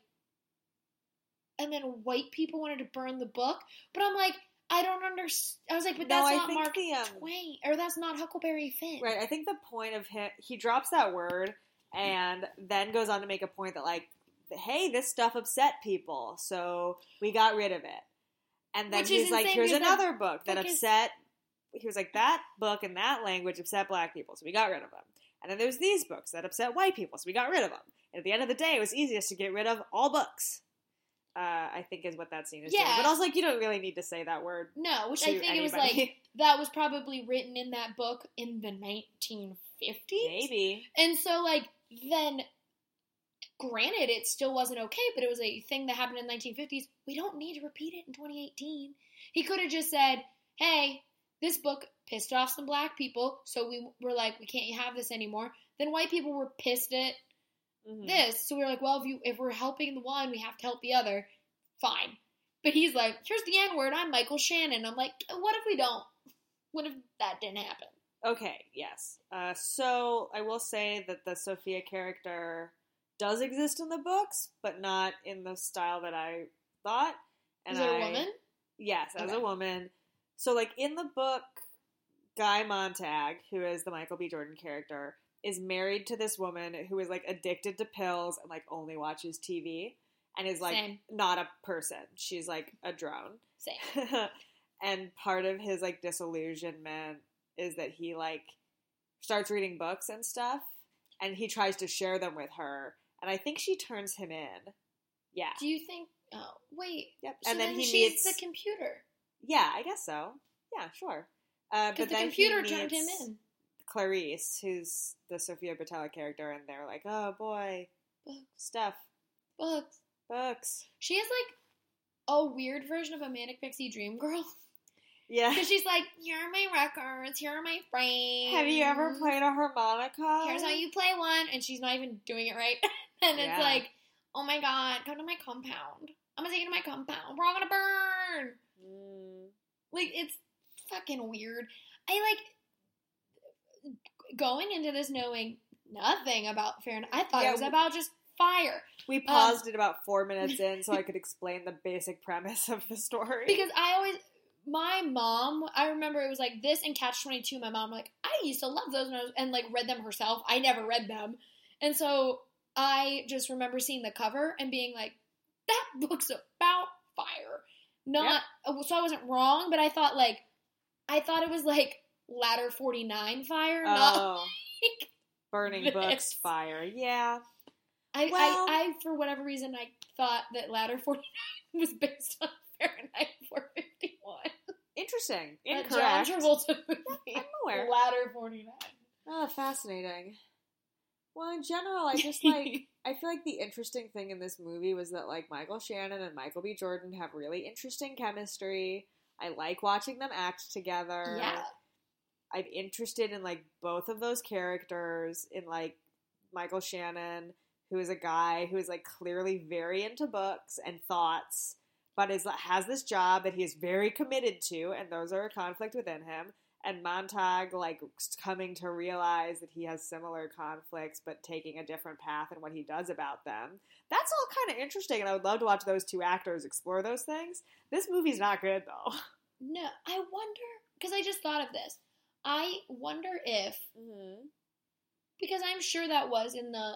and then white people wanted to burn the book, but I'm like, I don't understand. I was like, but that's I not Mark the, um, Twain, or that's not Huckleberry Finn. right. I think the point of him, he drops that word and then goes on to make a point that like, hey, this stuff upset people, so we got rid of it. And then Which he's like, here's that another book that is- upset. He was like, that book and that language upset black people, so we got rid of them. And then there's these books that upset white people, so we got rid of them. And at the end of the day, it was easiest to get rid of all books. Uh, I think is what that scene is doing. Yeah. But also, like, you don't really need to say that word No, which I think it was like that was probably written in that book in the 1950s. Maybe. And so, like, then, granted, it still wasn't okay, but it was a thing that happened in the 1950s. We don't need to repeat it in 2018. He could have just said, hey, this book pissed off some black people, so we were like, we can't have this anymore. Then white people were pissed at Mhm. this, so we were like, well, if you if we're helping the one, we have to help the other. Fine. But he's like, here's the N word. I'm Michael Shannon. I'm like, what if we don't? What if that didn't happen? Okay, yes. Uh, so I will say that the Sophia character does exist in the books, but not in the style that I thought. Is it a woman? Yes, as Okay. a woman. So, like in the book, Guy Montag, who is the Michael B. Jordan character, is married to this woman who is like addicted to pills and like only watches TV and is like Same. not a person. She's like a drone. Same. <laughs> and part of his like disillusionment is that he like starts reading books and stuff and he tries to share them with her and i think she turns him in yeah Do you think? Oh, wait. yep So and then, he she's meets the computer yeah i guess so yeah sure uh, but the then computer he turned him in. Clarice who's the sophia Boutella character and they're like oh boy Books, stuff books. books She has like a weird version of a manic pixie dream girl <laughs> yeah because she's like, "Here are my records. Here are my frames. have you ever played a harmonica Here's how you play one," and she's not even doing it right. <laughs> and Yeah. it's like, "Oh my god, come to my compound. I'm gonna take you to my compound. We're all gonna burn." Mm. Like it's fucking weird. I like going into this knowing nothing about Fahrenheit. I thought Yeah, it was about just fire We um, paused it about four minutes in so I <laughs> could explain the basic premise of the story. because I always. My mom, I remember it was like this and Catch Twenty Two. My mom, like I used to love those was, and like read them herself. I never read them, and so I just remember seeing the cover and being like, "That book's about fire." Not so I wasn't wrong, but I thought like I thought it was like ladder forty nine fire, not oh, like burning this. books, fire. Yeah. I, Well- I, I, for whatever reason, I thought that Ladder 49 <laughs> was based on Fahrenheit 451. Interesting. Incorrect. John Travolta movie. I'm aware. Ladder 49. Oh, fascinating. Well, in general, I just like. <laughs> I feel like the interesting thing in this movie was that like Michael Shannon and Michael B. Jordan have really interesting chemistry. I like watching them act together. yeah. I'm interested in like both of those characters in like Michael Shannon, who is a guy who is like clearly very into books and thoughts, but is has this job that he is very committed to, and those are a conflict within him. And Montag like coming to realize that he has similar conflicts, but taking a different path in what he does about them. That's all kind of interesting, and I would love to watch those two actors explore those things. This movie's not good though. No, I wonder because I just thought of this. I wonder if Mm-hmm. because I'm sure that was in the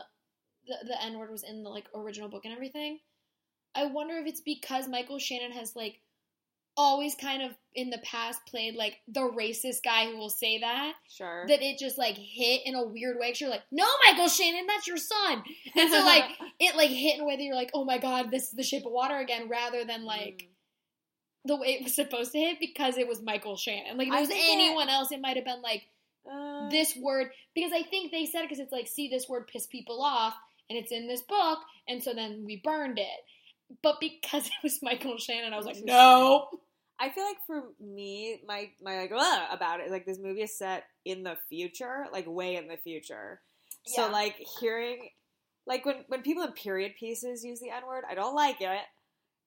the, the N word was in the like original book and everything. I wonder if it's because Michael Shannon has like always kind of in the past played like the racist guy who will say that Sure. that it just like hit in a weird way. Cause you're like, no, Michael Shannon, that's your son, and so like <laughs> it like hit in a way that you're like, oh my god, this is the Shape of Water again, rather than like the way it was supposed to hit because it was Michael Shannon. Like if it was think that- anyone else, it might have been like Uh, this word because I think they said it because it's like, see, this word pissed people off, and it's in this book, and so then we burned it. But because <laughs> it was Michael Shannon, I was like, no. <laughs> I feel like for me, my my like "Ugh," about it, like this movie is set in the future, like way in the future. So Yeah. like hearing, like when when people in period pieces use the N word, I don't like it,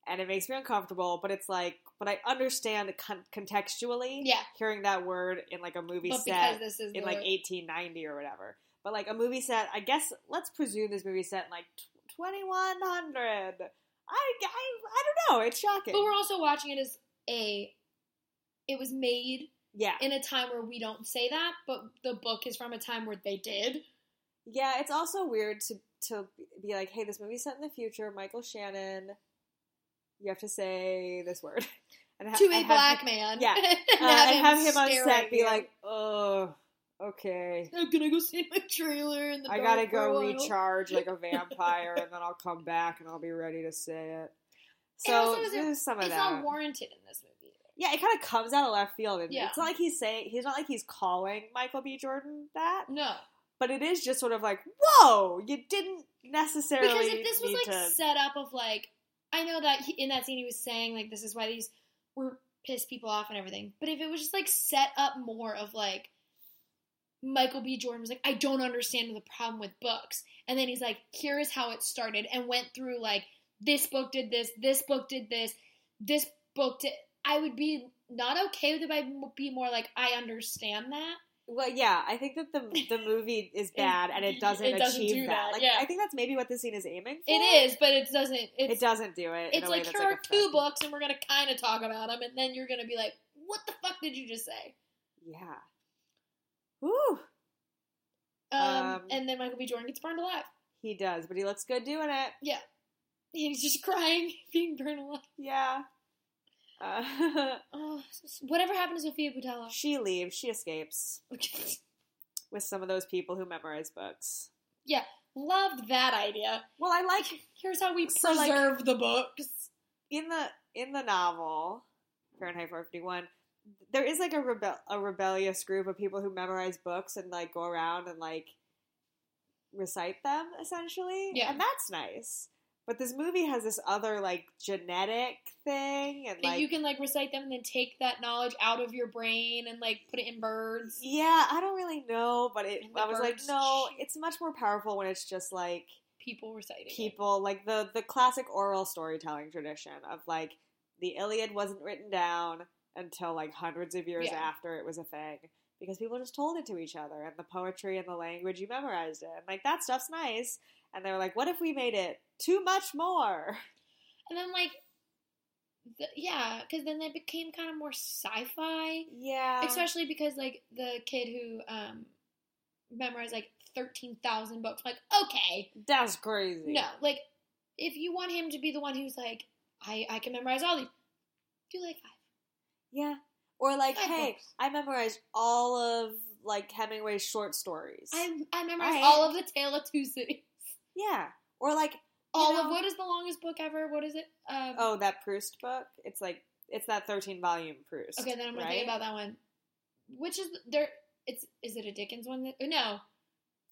and it makes me uncomfortable. But it's like, but I understand con- contextually. Yeah. hearing that word in like a movie But set in like 1890 or whatever. But like a movie set, I guess let's presume this movie set in like 2100. I, I I don't know. It's shocking. but we're also watching it as a. It was made yeah. in a time where we don't say that, but the book is from a time where they did. Yeah, it's also weird to to be like, hey, this movie's set in the future. Michael Shannon, you have to say this word, <laughs> and ha- to a black him- man. yeah. <laughs> and uh, and have him on set be like, oh, okay, Can <laughs> I'm gonna go see my trailer in the I gotta go recharge like a vampire, and then I'll come back and I'll be ready to say it. So it- there's some of It's that. not warranted in this movie. yeah, it kind of comes out of left field, and Yeah. it's not like he's saying he's not like he's calling Michael B. Jordan that, No, but it is just sort of like, whoa, you didn't necessarily because if this was like to set up of like, I know that in that scene he was saying like this is why these were piss people off and everything, but if it was just like set up more of like. Michael B. Jordan was like, I don't understand the problem with books. And then he's like, here is how it started, and went through like, this book did this, this book did this, this book did. I would be not okay with it, but I'd be more like, I understand that. Well, yeah, I think that the the movie is <laughs> bad and it doesn't, it doesn't achieve do that. that, Like, yeah. I think that's maybe what the scene is aiming for. It is, but it doesn't. It's, It doesn't do it. in It's like that's, here are two books, and we're gonna kind of talk about them, and then you're gonna be like, "What the fuck did you just say?" Yeah. Woo. Um, Um, and then Michael B. Jordan gets burned alive. He does, but he looks good doing it. Yeah. He's just <laughs> crying, being burned alive. Yeah. Uh, <laughs> Oh, whatever happened to Sophia Boutella? she leaves. She escapes <laughs> with some of those people who memorize books. Yeah, loved that idea. Well, I like Here's how we So, like- preserve the books. in the in the novel Fahrenheit 451 there is like a rebel a rebellious group of people who memorize books and like go around and like recite them essentially Yeah. and that's nice but this movie has this other like genetic thing and That like you can like recite them and then take that knowledge out of your brain and like put it in birds. yeah i don't really know but it i was like no it's much more powerful when it's just like People reciting. it. people like the the classic oral storytelling tradition of like the Iliad wasn't written down until like hundreds of years Yeah. after it was a thing because people just told it to each other and the poetry and the language you memorized it and like that stuff's nice and they were like what if we made it too much more? <laughs> And then like, the, yeah, because then it became kind of more sci-fi. yeah. Especially because like the kid who um memorized like 13,000 books like okay. That's crazy. No like if you want him to be the one who's like I I can memorize all these do like five. Yeah. Or like Five hey books. I memorized all of like Hemingway's short stories. I I memorized Right. all of the Tale of Two Cities yeah or like all know- of what is the longest book ever what is it um Oh, that Proust book? It's like it's that thirteen volume Proust. okay then I'm gonna right? think about that one which is there it's is it a Dickens one that, no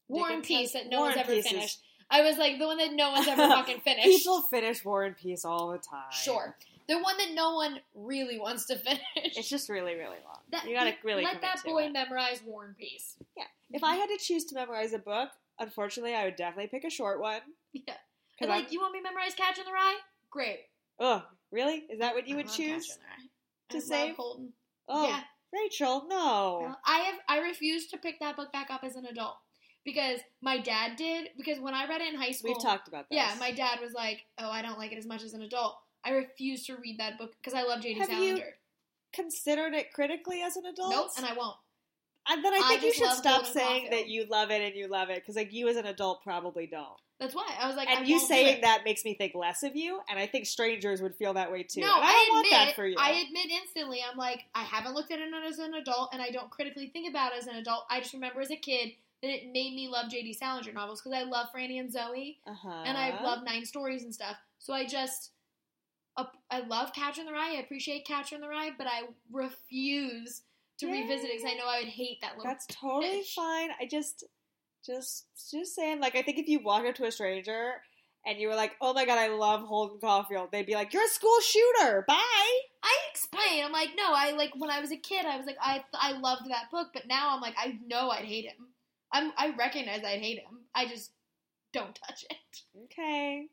War and Peace has- that no War one's ever Peace is- finished I was like the one that no one's ever <laughs> fucking finished People finish War and Peace all the time. Sure. The one that no one really wants to <laughs> finish. It's just really, really long. That- you gotta really let that boy it. memorize War and Peace. Yeah. If I had to choose to memorize a book, unfortunately, I would definitely pick a short one. <laughs> Yeah. And I'm- like, you want me to memorize Catch in the Rye? Great. Oh, really? Is that what you I would choose? Catcher in the Rye. to I love save? Holden. Oh, Yeah. Rachel, no. I have I refused to pick that book back up as an adult because my dad did. Because when I read it in high school, We've talked about this. Yeah, my dad was like, "Oh, I don't like it as much as an adult." I refuse to read that book because I love J.D. Have you Salinger. considered it critically as an adult. Nope, and I won't. And then I I think you should stop saying Caulfield. that you love it and you love it because like you as an adult probably don't. That's why I was like, I and you won't do saying that makes me think less of you, and I think strangers would feel that way too. No, and I don't I want admit, that for you. I admit instantly, I'm like, I haven't looked at it as an adult, and I don't critically think about it as an adult. I just remember as a kid that it made me love J.D. Salinger novels because I love Franny and Zooey, uh-huh. and I love Nine Stories and stuff. So I just, I love Catcher in the Rye. I appreciate Catcher in the Rye, but I refuse to Yeah. revisit it because I know I would hate that little. That's totally fish. fine. I just, just, just saying. Like, I think if you walked up to a stranger and you were like, "Oh my god, I love Holden Caulfield," they'd be like, "You're a school shooter. Bye." I explain. I'm like, no, I like when I was a kid, I was like, I I loved that book, but now I'm like, I know I'd hate him. I'm I recognize I'd hate him. I just don't touch it. Okay.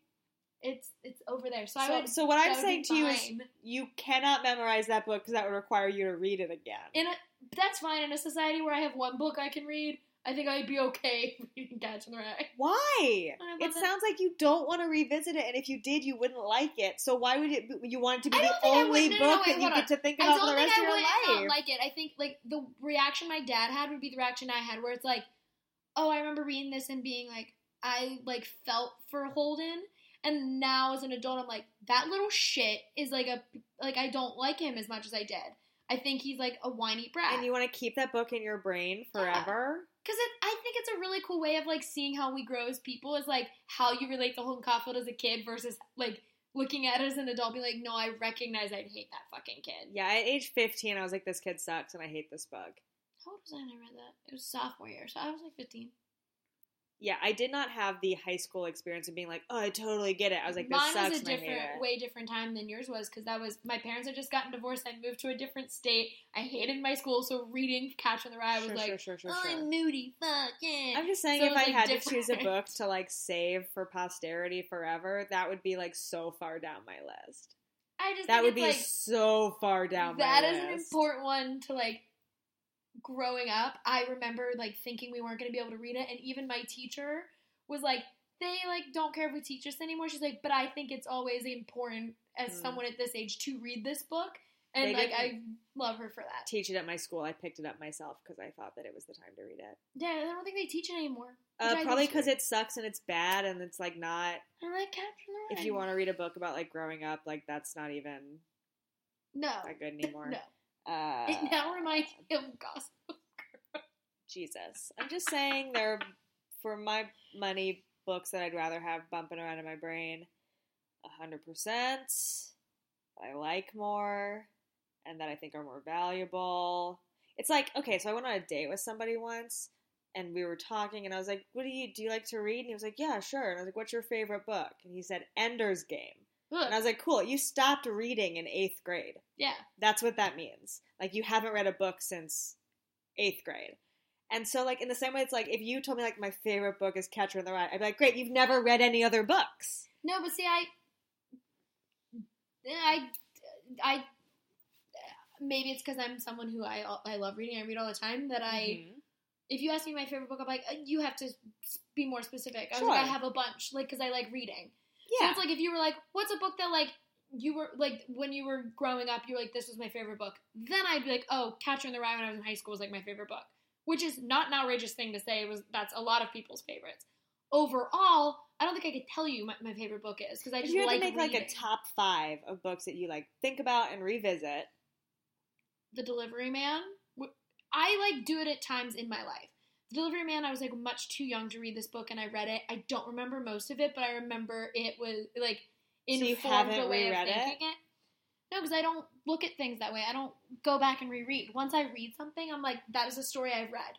It's it's over there. So, I would. so what I'm saying to you is, you cannot memorize that book because that would require you to read it again. in a that's fine in a society where I have one book I can read. I think I'd be okay <laughs> reading Catch in the Rye. Why? It it. sounds like you don't want to revisit it, and if you did, you wouldn't like it. So why would it? You want it to be the don't think I only would- no, no, no, book wait, that you hold get to think about for the rest I of your not life? like it. I think like the reaction my dad had would be the reaction I had, where it's like, oh, I remember reading this and being like, I like felt for Holden, and now as an adult, I'm like, that little shit is like a like I don't like him as much as I did. I think he's like a whiny brat. and you want to keep that book in your brain forever. Because I think it's a really cool way of like seeing how we grow as people is like how you relate to Holden Caulfield as a kid versus like looking at it as an adult, being like, no, I recognize I'd hate that fucking kid. Yeah, at age 15, I was like, this kid sucks, and I hate this book. How old was I when I read that? It was sophomore year, so I was like 15. Yeah, I did not have the high school experience of being like, oh, I totally get it. I was like, this Mine sucks, was a and I hate different, it. way different time than yours was because that was my parents had just gotten divorced. I moved to a different state. I hated my school, so reading Catch in the Rye was Sure, like, sure, sure, sure, oh, sure. I'm moody. Fuck yeah. I'm just saying, So if it was, I like, had to choose a different. book to like save for posterity forever, that would be like so far down my list. I just That think would be it's, like, so far down That my is an list. important one to like growing up. I remember like thinking we weren't going to be able to read it, and even my teacher was like, "They like don't care if we teach this anymore." She's like, "But I think it's always important as Mm. someone at this age to read this book." And They like I love her for that. Teach it at my school. I picked it up myself because I thought that it was the time to read it. Yeah, I don't think they teach it anymore. Uh, probably because it sucks and it's bad and it's like not. I like Catch in the Rye. If you want to read a book about like growing up, like that's not even no, that good anymore. <laughs> no, Uh, it now reminds me of Gospel. Jesus. I'm just saying they're for my money books that I'd rather have bumping around in my brain. A hundred percent. I like more and that I think are more valuable. It's like, okay, so I went on a date with somebody once and we were talking and I was like, What do you do you like to read? And he was like, Yeah, sure. And I was like, What's your favorite book? And he said, Ender's Game. And I was like, Cool, you stopped reading in eighth grade. yeah, That's what that means. Like you haven't read a book since eighth grade. And so like in the same way it's like if you told me like my favorite book is Catcher in the Rye, I'd be like, Great, you've never read any other books. No, but see, I, I, I, maybe it's because I'm someone who I I love reading. I read all the time. That I, Mhm. if you ask me my favorite book, I'm like, uh, you have to be more specific. I was like, I have a bunch, like, because I like reading. So it's like if you were like, what's a book that like you were like when you were growing up, you were like, this was my favorite book. Then I'd be like, oh, Catcher in the Rye when I was in high school was like my favorite book, which is not an outrageous thing to say. It was that's a lot of people's favorites. Overall, I don't think I could tell you my, my favorite book is because I if just you had like to make like a top five of books that you like think about and revisit, The Delivery Man. I like do it at times in my life. Delivery Man, I was like much too young to read this book, and I read it. I don't remember most of it, but I remember it was like So informed haven't the way of thinking it. No, because I don't look at things that way. I don't go back and reread. Once I read something, I'm like, that is a story I've read.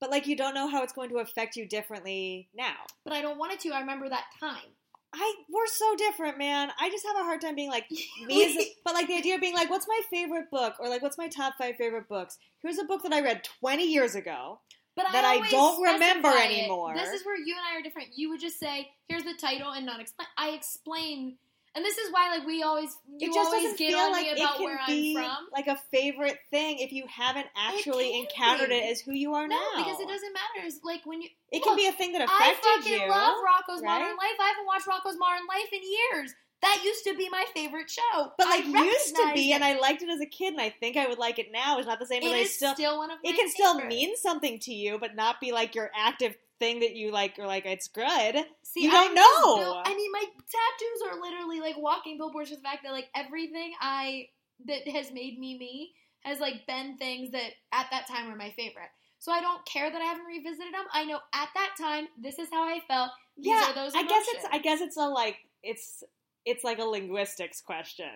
but like you don't know how it's going to affect you differently now. But I don't want it to. I remember that time. I we're so different, man. I just have a hard time being like <laughs> me a, but like the idea of being like, what's my favorite book? Or like what's my top five favorite books? Here's a book that I read twenty years ago. But that I always don't remember it. anymore. This is where you and I are different. You would just say, "Here's the title," and not explain. I explain, And this is why, like, we always you it just always doesn't get feel on like me it about can where be I'm from. like a favorite thing if you haven't actually can encountered be. it as who you are No, now. because it doesn't matter. It's like when you It Look, can be a thing that affected you. I fucking you. love Rocko's right? Modern Life. I haven't watched Rocko's Modern Life in years. That used to be my favorite show. but I like used to be, recognized and. I liked it as a kid, and I think I would like it now. It's not the same, but It I is still still one of my it can still mean something to you, but not be like your active thing that you like or like it's good. See, You don't I'm know. built- I mean, my tattoos are literally like walking billboards for the fact that like everything I that has made me me has like been things that at that time were my favorite. So I don't care that I haven't revisited them. I know at that time this is how I felt. These yeah, are those I guess it's. I guess it's a like it's it's like a linguistics question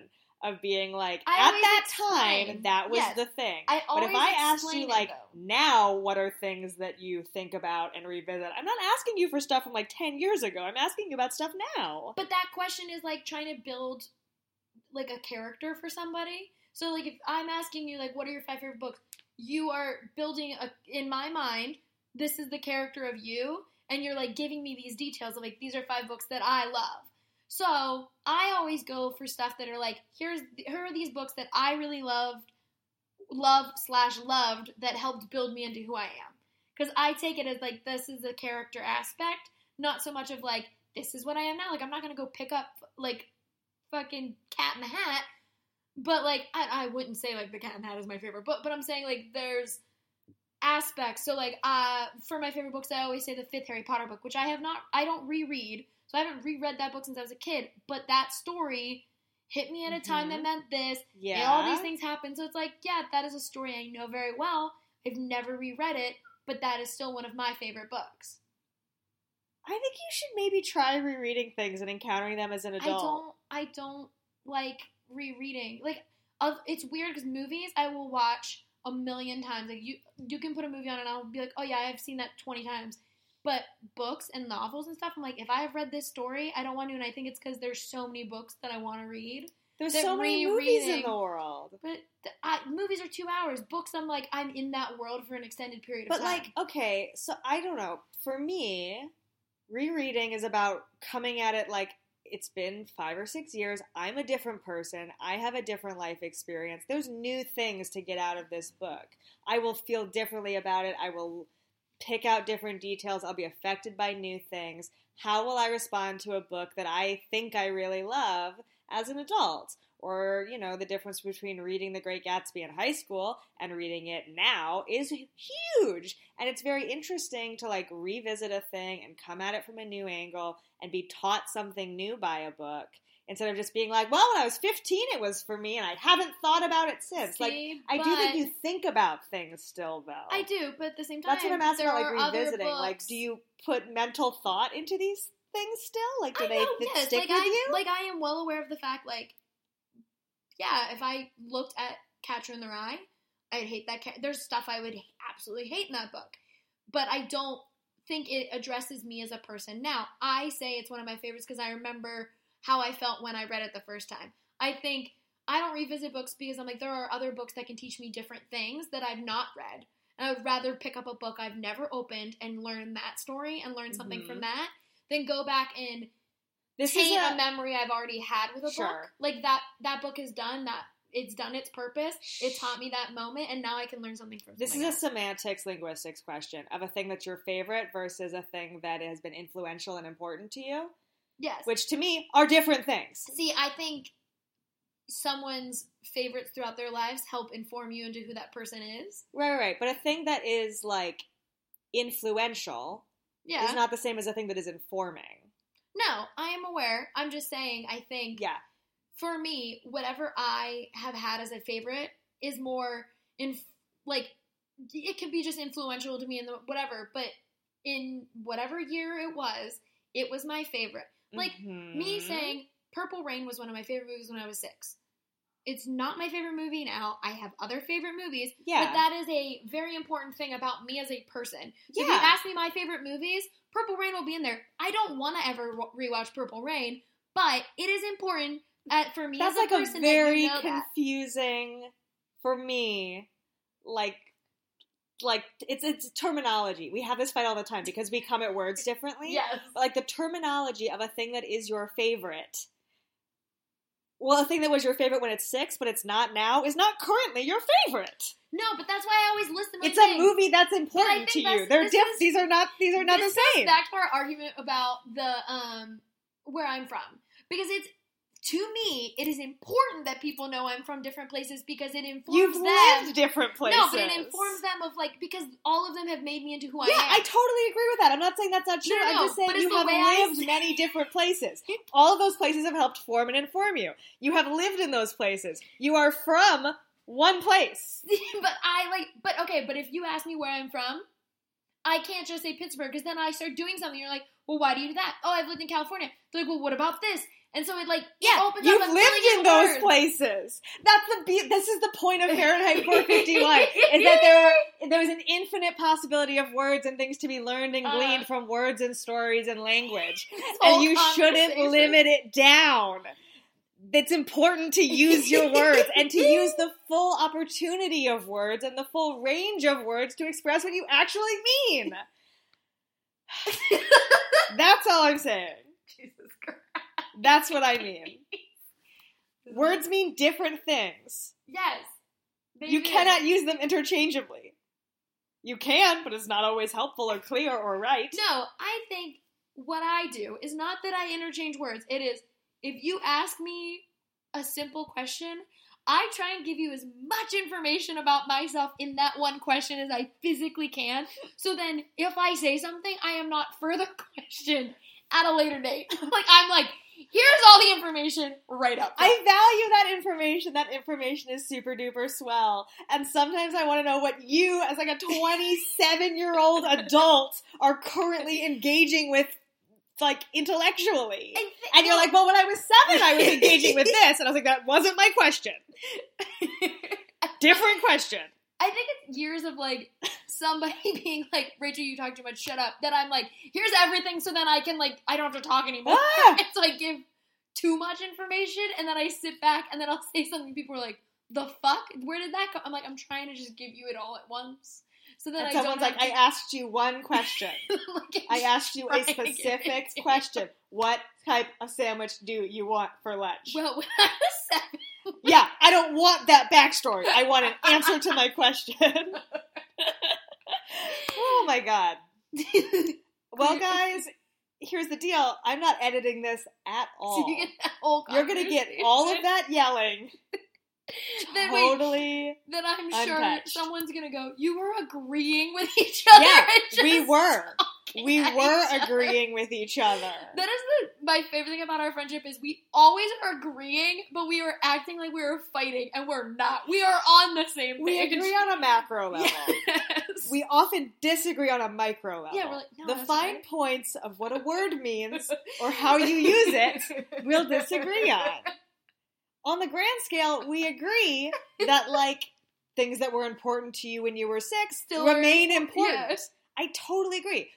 of being like I at that explain. time that was Yes. the thing. I But if I asked you like though. now, what are things that you think about and revisit? I'm not asking you for stuff from like ten years ago. I'm asking you about stuff now. But that question is like trying to build like a character for somebody. So like if I'm asking you like what are your five favorite books, you are building a in my mind, this is the character of you and you're like giving me these details of like these are five books that I love. So, I always go for stuff that are like here's here are these books that I really loved love slash loved that helped build me into who I am. Because I take it as like this is the character aspect, not so much of like this is what I am now. Like I'm not gonna go pick up like fucking Cat in the Hat, but like I, I wouldn't say like the Cat in the Hat is my favorite book, but I'm saying like there's aspects. So like uh for my favorite books, I always say the fifth Harry Potter book, which I have not, I don't reread, so I haven't reread that book since I was a kid. But that story hit me at a time that Mhm. meant this, Yeah, and all these things happen. So it's like, yeah, that is a story I know very well. I've never reread it, but that is still one of my favorite books. I think you should maybe try rereading things and encountering them as an I adult. don't. I don't like rereading. Like, of it's weird because movies I will watch a million times. Like you, you can put a movie on and I'll be like, oh yeah, I've seen that twenty times. But books and novels and stuff, I'm like, if I have read this story, I don't want to. And I think it's because there's so many books that I want to read. There's so many movies in the world. But th- I, movies are two hours. Books, I'm like, I'm in that world for an extended period of But like, okay, so I don't know. For me, rereading is about coming at it like it's been five or six years. I'm a different person. I have a different life experience. There's new things to get out of this book. I will feel differently about it. I will pick out different details. I'll be affected by new things. How will I respond to a book that I think I really love as an adult? Or, you know, the difference between reading The Great Gatsby in high school and reading it now is huge. And it's very interesting to like revisit a thing and come at it from a new angle and be taught something new by a book instead of just being like, well, when I was 15, it was for me and I haven't thought about it since. like, I do think you think about things still, though. I do, but at the same time, That's what I'm asking about, like revisiting. Like, do you put mental thought into these things still? Like, do I they know, th- yes. stick like with I, you? Like I am well aware of the fact, like, yeah, if I looked at Catcher in the Rye, I'd hate that. Ca- There's stuff I would absolutely hate in that book, but I don't think it addresses me as a person. Now, I say it's one of my favorites because I remember how I felt when I read it the first time. I think I don't revisit books because I'm like there are other books that can teach me different things that I've not read. And I would rather pick up a book I've never opened and learn that story and learn something Mhm. from that than go back and this is a, a, memory I've already had with a Sure. book. Like that that book is done. That it's done its purpose. It taught me that moment, and now I can learn something from. this is a semantics linguistics question of a thing that's your favorite versus a thing that has been influential and important to you, yes. which to me are different things. See, I think someone's favorites throughout their lives help inform you into who that person is. Right, right. But a thing that is like influential Yeah. is not the same as a thing that is informing. no, I am aware. I'm just saying. I think. Yeah. for me, whatever I have had as a favorite is more in like it can be just influential to me in the whatever, but in whatever year it was, it was my favorite. Like me Mhm. saying Purple Rain was one of my favorite movies when I was 6. It's not my favorite movie now. I have other favorite movies, Yeah. but that is a very important thing about me as a person. So if you ask me my favorite movies, Purple Rain will be in there. I don't want to ever wa- rewatch Purple Rain, but it is important uh, for me That's as a like person a very that you know that. confusing for me. Like, like it's it's terminology. We have this fight all the time because we come at words differently. Yes. But like the terminology of a thing that is your favorite well, a thing that was your favorite when it's six, but it's not now, is not currently your favorite. No, but that's why I always list them. It's a movie that's important to you. They're this diff- is- these are not these are not this the same. back to our argument about the um where I'm from because it's to me it is important that people know I'm from different places because it informs You've them. lived different places. No, but it informs them of like because all of them have made me into who Yeah, I am. Yeah, I totally agree with that. I'm not saying that's not true. No, no, I'm just saying you have lived many different places. All of those places have helped form and inform you. You have lived in those places. You are from one place. <laughs> but I like, but okay, but if you ask me where I'm from, I can't just say Pittsburgh because then I start doing something. You're like, well, why do you do that? Oh, I've lived in California. They're like, well, what about this? And so it like Yeah, opens you've up a lived in those words. places. That's the be- this is the point of Fahrenheit <laughs> 451 is that there are <laughs> there's an infinite possibility of words and things to be learned and Uh. gleaned from words and stories and language. <laughs> And you shouldn't limit it down. It's important to use your words and to use the full opportunity of words and the full range of words to express what you actually mean. That's all I'm saying. That's what I mean. <laughs> Words mean different things. Yes. You do. cannot use them interchangeably. You can, but it's not always helpful or clear or right. No, I think what I do is not that I interchange words. It is if you ask me a simple question, I try and give you as much information about myself in that one question as I physically can. So then if I say something, I am not further <laughs> questioned at a later date. <laughs> like I'm like, here's all the information right up. I value that information. That information is super duper swell. And sometimes I want to know what you, as like a 27 year old <laughs> adult, are currently engaging with, like, intellectually. I thi- And you're like, well, when I was seven, I was engaging with <laughs> this. And I was like, that wasn't my question. <laughs> Different question. I think it's years of like somebody <laughs> being like, Rachel, you talk too much, shut up. That I'm like, here's everything so then I can like I don't have to talk anymore. Ah! and so I give too much information and then I sit back and then I'll say something people are like, the fuck? Where did that come? I'm like, I'm trying to just give you it all at once. So then I someone's like, I asked you one <laughs> question. like, I asked you a trying to give it specific question. What type of sandwich do you want for lunch? Well, when I was seven, Yeah, I don't want that backstory. I want an answer to my question. <laughs> oh my god. <laughs> Well, guys, here's the deal. I'm not editing this at <laughs> all. so you get that whole You're gonna get all of that yelling. Then wait, totally. then I'm sure untouched. someone's gonna go. You were agreeing with each other. Yeah, and we were. <laughs> We were agreeing with each other. That is the, my favorite thing about our friendship is we always are agreeing, but we are acting like we were fighting, and we're not. We are on the same We page. agree on a macro level. <laughs> Yes. We often disagree on a micro level. yeah, we're like no, the fine right. points of what a word means <laughs> or how you use it we'll disagree on. On the grand scale, we agree that like things that were important to you when you were six Still remain important. I totally agree.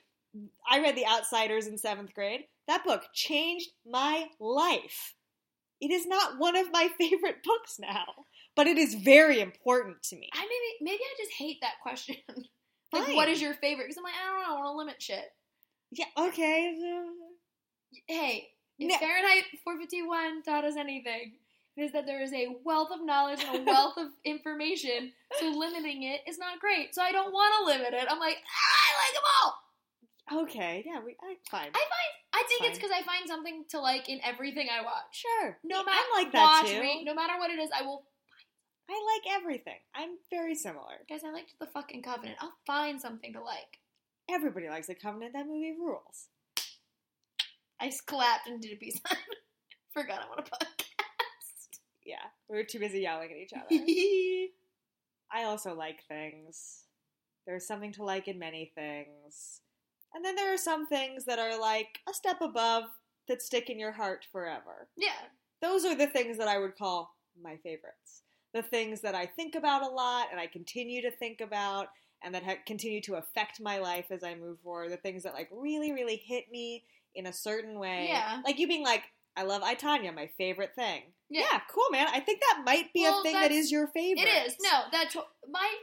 I read The Outsiders in seventh grade. That book changed my life. It is not one of my <laughs> favorite books now, but it is very important to me. I maybe maybe I just hate that question. <laughs> like, Fine. what is your favorite? Because I'm like, I don't know. I want to limit shit. Yeah, okay. Hey, if No. Fahrenheit 451 taught us anything, it is that there is a wealth of knowledge and a wealth of <laughs> information. So limiting it is not great. So I don't want to limit it. I'm like, ah, I like them all. Okay, yeah, we I, fine. I find I think it's because I find something to like in everything I watch. sure. No Yeah, matter I'm like that watch, too. read, no matter what it is, I will. I like everything. I'm very similar. Guys, I liked the fucking Covenant. I'll find something to like. Everybody likes the Covenant. That movie rules. I just clapped and did a peace sign. <laughs> Forgot I'm on a podcast. Yeah, we were too busy yelling at each other. <laughs> I also like things. There's something to like in many things. And then there are some things that are like a step above that stick in your heart forever. yeah. Those are the things that I would call my favorites. The things that I think about a lot and I continue to think about and that ha- continue to affect my life as I move forward. The things that like really, really hit me in a certain way. Yeah. Like you being like, I love I, Tonya, my favorite thing. Yeah. Yeah, cool, man. I think that might be Well, a thing that's- your favorite. It is. No, that's my.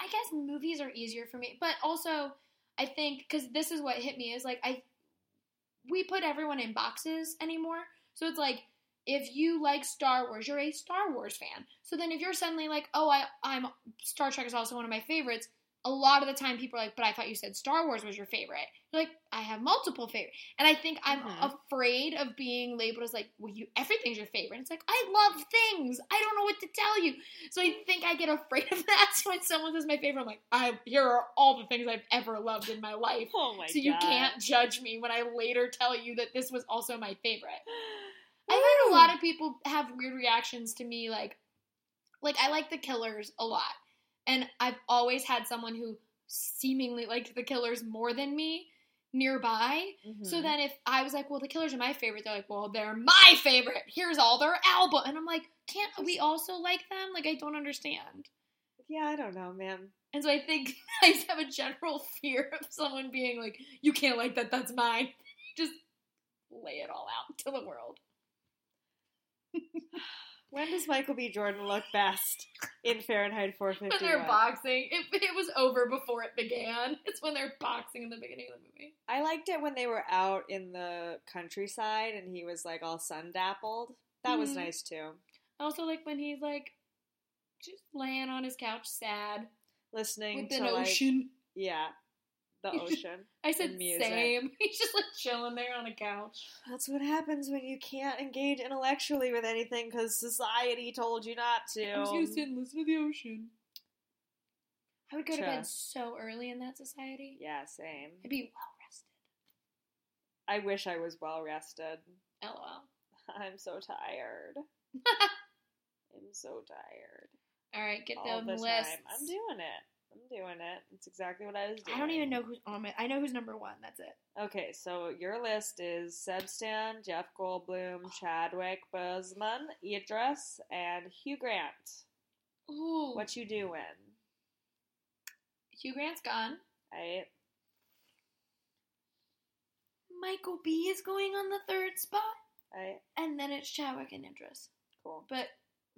I guess movies are easier for me, but also I think because this is what hit me is like I. We put everyone in boxes anymore, so it's like if you like Star Wars, you're a Star Wars fan. So then if you're suddenly like, oh, I, I'm Star Trek is also one of my favorites. A lot of the time, people are like, but I thought you said Star Wars was your favorite. You're like, I have multiple favorites, and I think I'm Mhm. afraid of being labeled as like, well, you everything's your favorite. It's like I love things. I don't know what to tell you. So I think I get afraid <laughs> of that. So when someone says my favorite, I'm like, I here are all the things I've ever loved in my life. Oh my so you can't judge me when I later tell you that this was also my favorite. <sighs> I've had a lot of people have weird reactions to me, like, like I like the Killers a lot, and I've always had someone who seemingly liked the Killers more than me nearby. So Mhm. then if I was like, well, the Killers are my favorite, they're like, well, they're my favorite. Here's all their album, and I'm like, can't we also like them? Like, I don't understand. yeah, I don't know, man. And so I think <laughs> I just have a general fear of someone being like, you can't like that, that's mine. <laughs> Just lay it all out to the world. <laughs> When does Michael B. Jordan look best in Fahrenheit 451? When 451? they're boxing, it, it was over before it began. It's when they're boxing in the beginning of the movie. I liked it when they were out in the countryside and he was like all sun dappled. That was Mhm. nice too. Also like when he's like just laying on his couch, sad Listening with to an like ocean. yeah, the <laughs> ocean. I said and music. same. <laughs> He's just like chilling there on a couch. That's what happens when you can't engage intellectually with anything because society told you not to. I'm just gonna sit and listen to the ocean. I would go to bed so early in that society. Yeah, same. I'd be well rested. I wish I was well rested. LOL. <laughs> I'm so tired. <laughs> I'm so tired. All right, get All them the lists. time. I'm doing it. I'm doing it. It's exactly what I was doing. I don't even know who's on my. I know who's number one. That's it. Okay, so your list is Sebstan, Jeff Goldblum, oh. Chadwick Boseman, Idris, and Hugh Grant. Ooh, What you doing? Hugh Grant's gone. Right? Michael B is going on the third spot, Right? and then it's Chadwick and Idris. Cool. But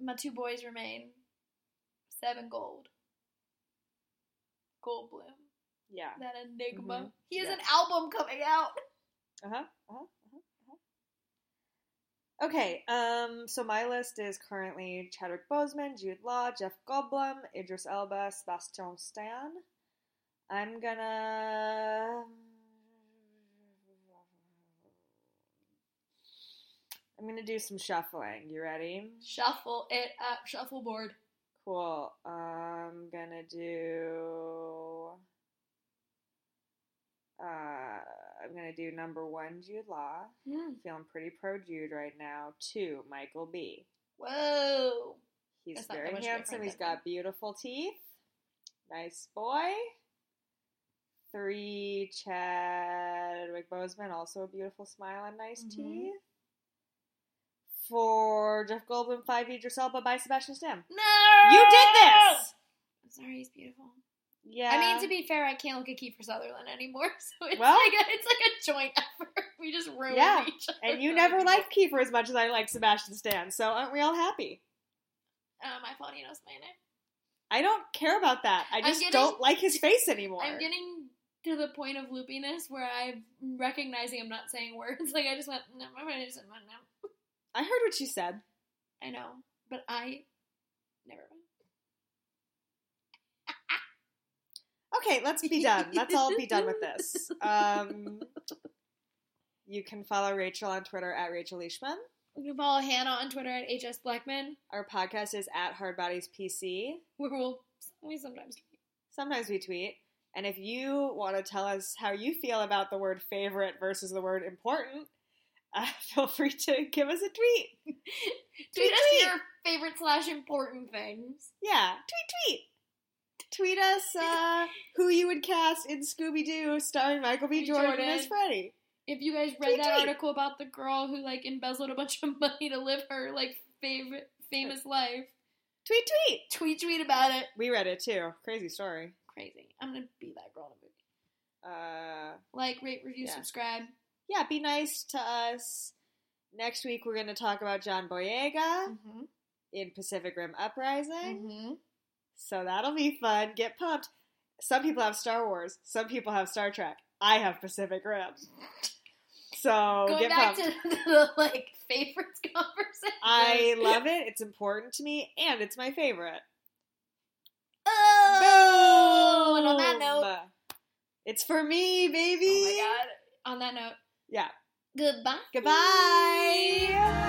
my two boys remain Seven Gold, Goldblum, Yeah. that enigma. Mhm. He has an album coming out. Uh huh. Uh huh. Uh huh. Okay. Um. So my list is currently Chadwick Boseman, Jude Law, Jeff Goldblum, Idris Elba, Sebastian Stan. I'm gonna. I'm gonna do some shuffling. You ready? Shuffle it up, shuffleboard. Cool. I'm gonna do. Uh, I'm gonna do number one, Jude Law. Hmm. Feeling pretty pro Jude right now. Two, Michael B. Whoa. He's That's very handsome. He's got beautiful teeth. Nice boy. Three, Chadwick Boseman, also a beautiful smile and nice Mhm. teeth. Four, Jeff Goldblum. Five, Idris Elba by Sebastian Stan. No! You did this. I'm sorry, he's beautiful. Yeah. I mean, to be fair, I can't look at Kiefer Sutherland anymore, <laughs> so it's Well- like a, it's like a joint effort. <laughs> We just ruined Yeah, each other. and you never liked Kiefer as much as I like Sebastian Stan, so aren't we all happy? Uh, my fault. He knows my name. I don't care about that. I just getting- don't like his face anymore. I'm getting to the point of loopiness where I'm recognizing I'm not saying words. <laughs> Like I just went, no, my mind isn't my name. I heard what you said. I know, but I never mind. <laughs> Okay, let's be done. Let's all be done with this. <laughs> Um, you can follow Rachel on Twitter at Rachel Leishman. You can follow Hannah on Twitter at HS Blackman, Our podcast is at Hard Bodies PC. where we'll we sometimes tweet. Sometimes we tweet. And if you want to tell us how you feel about the word favorite versus the word important, uh, <laughs> feel free to give us a tweet. <laughs> tweet Tweet, us tweet. your favorite slash important things. Yeah, tweet, tweet. Tweet us uh, who you would cast in Scooby Doo starring Michael B. Jordan, Jordan. as Freddy. If you guys read Tweet, that tweet. article about the girl who like embezzled a bunch of <laughs> money to live her like favorite famous life, Tweet, tweet. tweet tweet about it. We read it too. Crazy story. Crazy. I'm gonna be that girl in a movie. Uh, Like, rate, review, Yeah. subscribe. Yeah, be nice to us. Next week, we're going to talk about John Boyega Mm-hmm. in Pacific Rim Uprising. Mm-hmm. So that'll be fun. Get pumped. Some people have Star Wars, some people have Star Trek. I have Pacific Rim. So Going get back pumped. to <laughs> the like favorites <laughs> conversation. I love it. It's important to me, and it's my favorite. Oh, Boom! and on that note, it's for me, baby. oh my god. On that note, yeah. Goodbye. Goodbye.